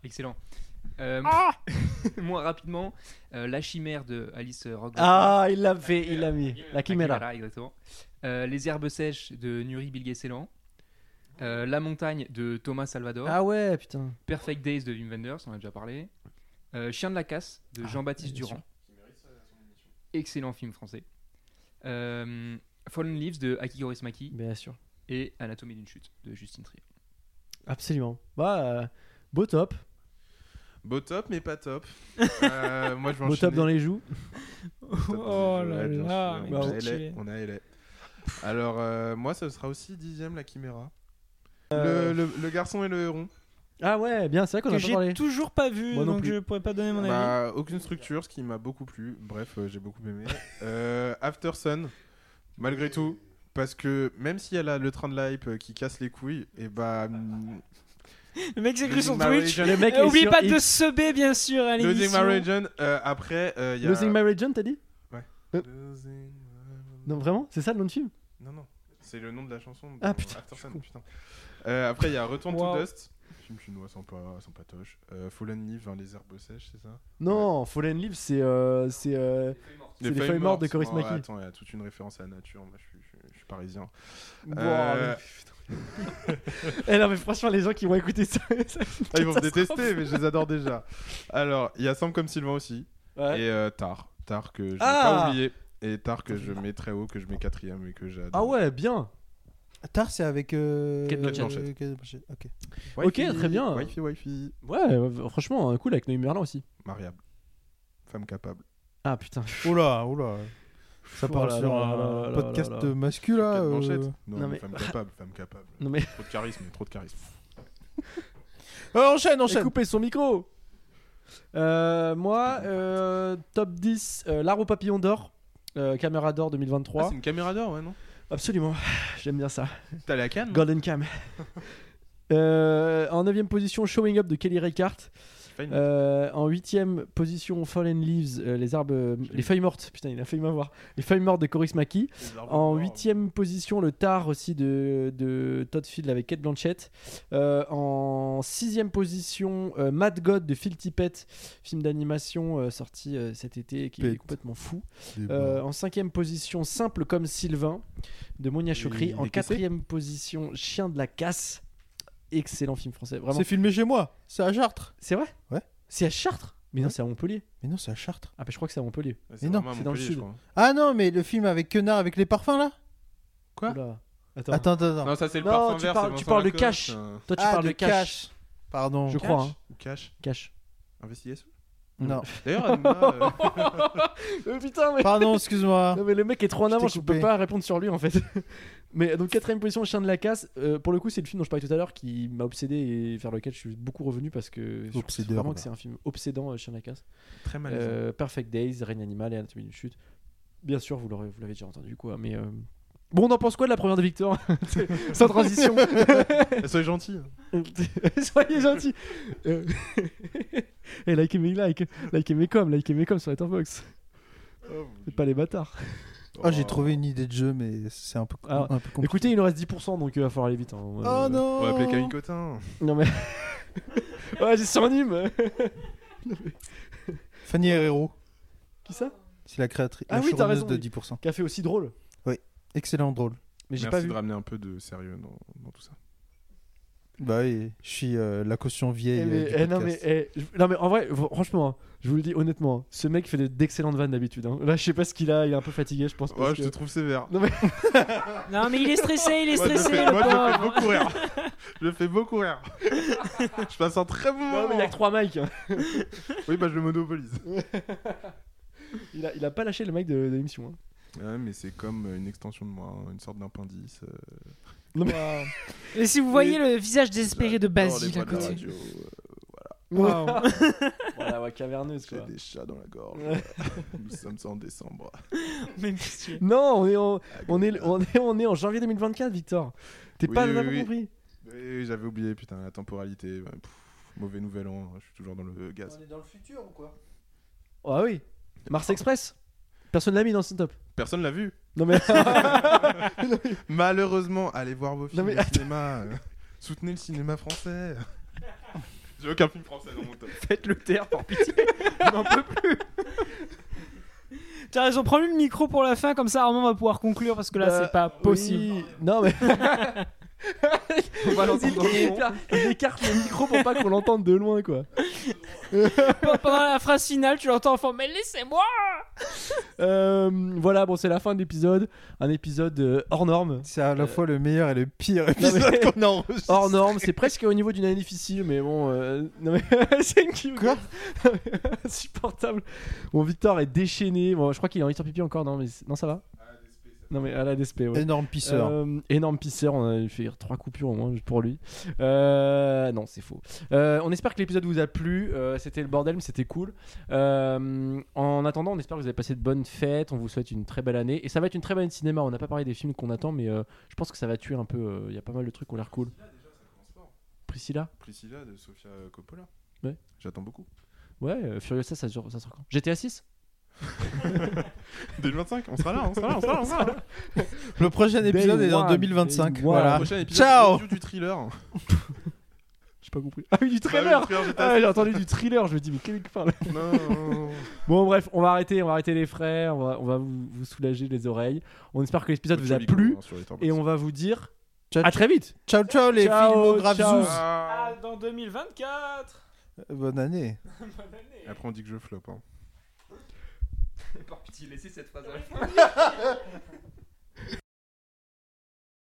Excellent. Euh, moins rapidement, euh, La Chimère de Alice Rock. Ah, il l'a fait, il l'a mis. La Chimera. exactement. Euh, les Herbes Sèches de Nuri Bilge Ceylan. Euh, La Montagne de Thomas Salvador. Ah ouais, putain. Perfect Days de Wim Wenders, on en a déjà parlé. Euh, Chien de la casse de Ah, Jean-Baptiste Durand. Excellent film français. Euh, Fallen Leaves de Aki Kaurismäki Bien sûr. et Anatomie d'une chute de Justine Trier. Absolument. Bah, euh, beau top. Beau top, mais pas top. Euh, moi, je vais Beau top dans les joues. Oh là là, On a. LA, on a LA. Alors, euh, moi, ça sera aussi dixième la Chimera. Euh, Le, le- le garçon et le héron. Ah ouais, bien, c'est vrai qu'on que a pas j'ai parlé. toujours pas vu, Moi donc je pourrais pas donner mon avis. Bah, aucune structure, ce qui m'a beaucoup plu. Bref, euh, j'ai beaucoup aimé. Euh, After Sun, malgré tout, parce que même si elle a le train de l'hype euh, qui casse les couilles, et bah. Le mec s'est cru My Twitch. Le mec Euh, est oublie sur pas de X. subber bien sûr à Losing l'émission. My Religion, euh, après, euh, il y a. Losing My Religion, t'as dit Losing My- Non, vraiment C'est ça le nom de film Non, non, c'est le nom de la chanson. Ah, putain, After je Sun, suis putain. Euh, après, il y a Return Wow. to Dust, film chinois sans, pas, sans patoche. Euh, Fallen Leaf, hein, les herbes sèches, c'est ça Non, Fallen Leaves, c'est. euh, c'est euh, C'est les feuilles mortes de Coris Oh, Maki. attends, il y a toute une référence à la nature. Moi, je suis, je suis- je suis parisien. Wow, Euh, mais- Eh non, mais franchement, les gens qui vont écouter ça. ça- Ah, ils vont me détester, mais je les adore déjà. Alors, il y a Sam comme Sylvain aussi. Ouais. Et euh, Tar. Tar que je n'ai Ah pas oublié. Et Tar que je mets très haut, que je mets quatrième et que j'adore. Ah ouais, bien. Tard, c'est avec. Euh... Kate Blanchett. euh, Ok. Très bien. Wifi, wifi. Ouais, euh, franchement, cool avec Noémie Merlin aussi. Mariable. Femme capable. Ah putain. Oula, oula. Ça Oh parle là sur un podcast masculin. Euh. Non, non, mais femme capable, femme capable. Non mais. Trop de charisme, trop de charisme. euh, enchaîne, enchaîne. coupé son micro. Euh, moi, euh, top 10, euh, L'Art au papillon d'or, euh, caméra d'or Ah, 2023. c'est une caméra d'or, ouais, non? Absolument, j'aime bien ça. T'es allé à Cannes? Non Golden Cam. Euh, en 9ème position, Showing Up de Kelly Reichardt. Euh, en 8ème position, Fallen Leaves, euh, les arbres, euh, les feuilles mortes. Putain, il a failli m'avoir. Les feuilles mortes de Coris Maki. En huitième position, le Tar aussi de, de Todd Field avec Kate Blanchett. Euh, en sixième position, euh, Mad God de Phil Tippett, film d'animation euh, sorti euh, cet été qui est complètement fou. Euh, en cinquième position, Simple comme Sylvain de Monia Chokri. En quatrième position, Chien de la casse. Excellent film français, vraiment. C'est filmé chez moi. C'est à Chartres. C'est vrai? Ouais. C'est à Chartres? Mais non, Ouais. c'est à Montpellier. Mais non, c'est à Chartres. Ah, bah, je crois que c'est à Montpellier. Ouais, Mais non, vraiment à c'est dans le Montpellier, sud. crois. Ah non, mais le film avec Quenard avec les parfums là? Quoi? Oula. Attends. Attends, attends, attends. Non, ça c'est le Non, parfum tu vert. parles- c'est tu Vincent parles de Lacoste, Cash. euh, Toi, tu Ah, parles de cash. Pardon. Je crois, Cash hein. Ou Cash Cash. Investigation Non. D'ailleurs, Anima, euh, putain, mais. Pardon, excuse-moi. Non, mais le mec est trop en Je t'ai avance, je peux coupé. pas répondre sur lui en fait. Mais donc, quatrième position, Chien de la casse. Euh, pour le coup, c'est le film dont je parlais tout à l'heure qui m'a obsédé et vers lequel je suis beaucoup revenu parce que je Obsédeur, vraiment que c'est un film obsédant, euh, Chien de la casse. très mal. Euh, Perfect Days, Règne animal et Anatomie d'une chute. Bien sûr, vous l'aurez- vous l'avez déjà entendu quoi, mais. euh, Bon, on en pense quoi de la première de Victor Sans transition. Soyez gentil. Soyez gentils. Euh, Et likez mes likes, likez mes coms, likez mes coms sur Letterboxd. C'est pas les bâtards. Oh, j'ai trouvé une idée de jeu, mais c'est un peu, Ah, un peu compliqué. Écoutez, il nous reste 10%, donc il va falloir aller vite. hein. Oh Euh, non On va appeler Camille Cotin. Non mais. ouais, j'ai surnom. Fanny Herrero, Qui ça? C'est la créatrice, Ah la oui, t'as raison, de oui. 10%. Qui a fait aussi drôle. Excellent, drôle. Mais j'ai Merci pas vu. de ramener un peu de sérieux dans, dans tout ça. Bah oui, je suis euh, la caution vieille. Eh, euh, mais, du eh, non, mais, eh, je- non mais en vrai, franchement, hein, je vous le dis honnêtement, hein, ce mec fait de- d'excellentes vannes d'habitude. hein. Là, je sais pas ce qu'il a, il est un peu fatigué, je pense. parce Ouais, je que- te trouve sévère. Non, mais il est stressé, il est Moi, je le stressé, fais, le moi, je le fais beaucoup rire. Je le fais beaucoup rire. je passe un très bon Non, moment. mais il y a que 3 mics. Oui, bah je le monopolise. Il, a, il a pas lâché le mec de, de l'émission. hein. Ouais, mais c'est comme une extension de moi, une sorte d'appendice. euh, Non, mais... Et si vous voyez le visage désespéré de Basile à côté. radio, euh, Waouh. voilà, ouais, caverneuse J'ai des chats dans la gorge. Nous sommes en décembre. Non, on est, en, on, est, on, est, on est en janvier 2024, Victor. T'es Oui, pas, oui, oui. compris? Oui, j'avais oublié, putain, la temporalité. pff, mauvais nouvel an, je suis toujours dans le gaz. est dans le futur ou quoi? Ah oui. Mars Express? Personne l'a mis dans son top. Personne l'a vu. Non mais. Malheureusement, allez voir vos films mais au cinéma. euh, Soutenez le cinéma français. J'ai aucun film français dans mon top. Faites-le taire, par pitié. On n'en peut plus. Tu as raison, prends-lui le micro pour la fin, comme ça Armand va pouvoir conclure parce que là Bah, c'est pas possible. oui. Non, mais. On va l'entendre dans le fond. Il écarte le micro pour pas qu'on l'entende de loin, quoi. Pendant la phrase finale, tu l'entends en fond, mais laissez-moi Euh, voilà, bon, c'est la fin de l'épisode. Un épisode euh, hors norme. C'est à la Euh, fois le meilleur et le pire mais- épisode qu'on a enregistré. Hors norme, c'est presque au niveau d'une année difficile, mais bon. euh, Non, mais c'est une qui Quoi Insupportable. Bon, Victor est déchaîné. Bon, je crois qu'il est en pipi encore. Non, mais non, ça va Non, mais à la DSP, ouais. Énorme pisseur. Euh, énorme pisseur, on a fait trois coupures au moins pour lui. Euh, non, c'est faux. Euh, on espère que l'épisode vous a plu. Euh, c'était le bordel, mais c'était cool. Euh, en attendant, on espère que vous avez passé de bonnes fêtes. On vous souhaite une très belle année. Et ça va être une très bonne cinéma. On n'a pas parlé des films qu'on attend, mais euh, je pense que ça va tuer un peu. euh, Il y a pas mal de trucs qui ont l'air cool. Priscilla Priscilla de Sofia Coppola. Ouais. J'attends beaucoup. Ouais, euh, Furiosa, ça, sort- ça sort quand? GTA 6 2025, on sera là, on sera là, on sera là. On sera là. Le prochain épisode est en one, 2025. day Voilà. Prochain épisode Ciao review du thriller. J'ai pas compris. Ah oui, du Bah oui, j'étais Ah. J'ai entendu du thriller, je me dis, mais quel parle Non, non, non. Bon bref, on va arrêter, on va arrêter les frais, on va, on va vous, vous soulager les oreilles. On espère que l'épisode vous a Joli plu hein, sur les et on va vous dire Ciao, à très vite. ciao, ciao les Ciao, filmographes ciao. Zouz. Ah. Ah, dans 2024 Bonne année. Après, on dit que je floppe. Hein. Par pitié, laissez cette phrase à la fin.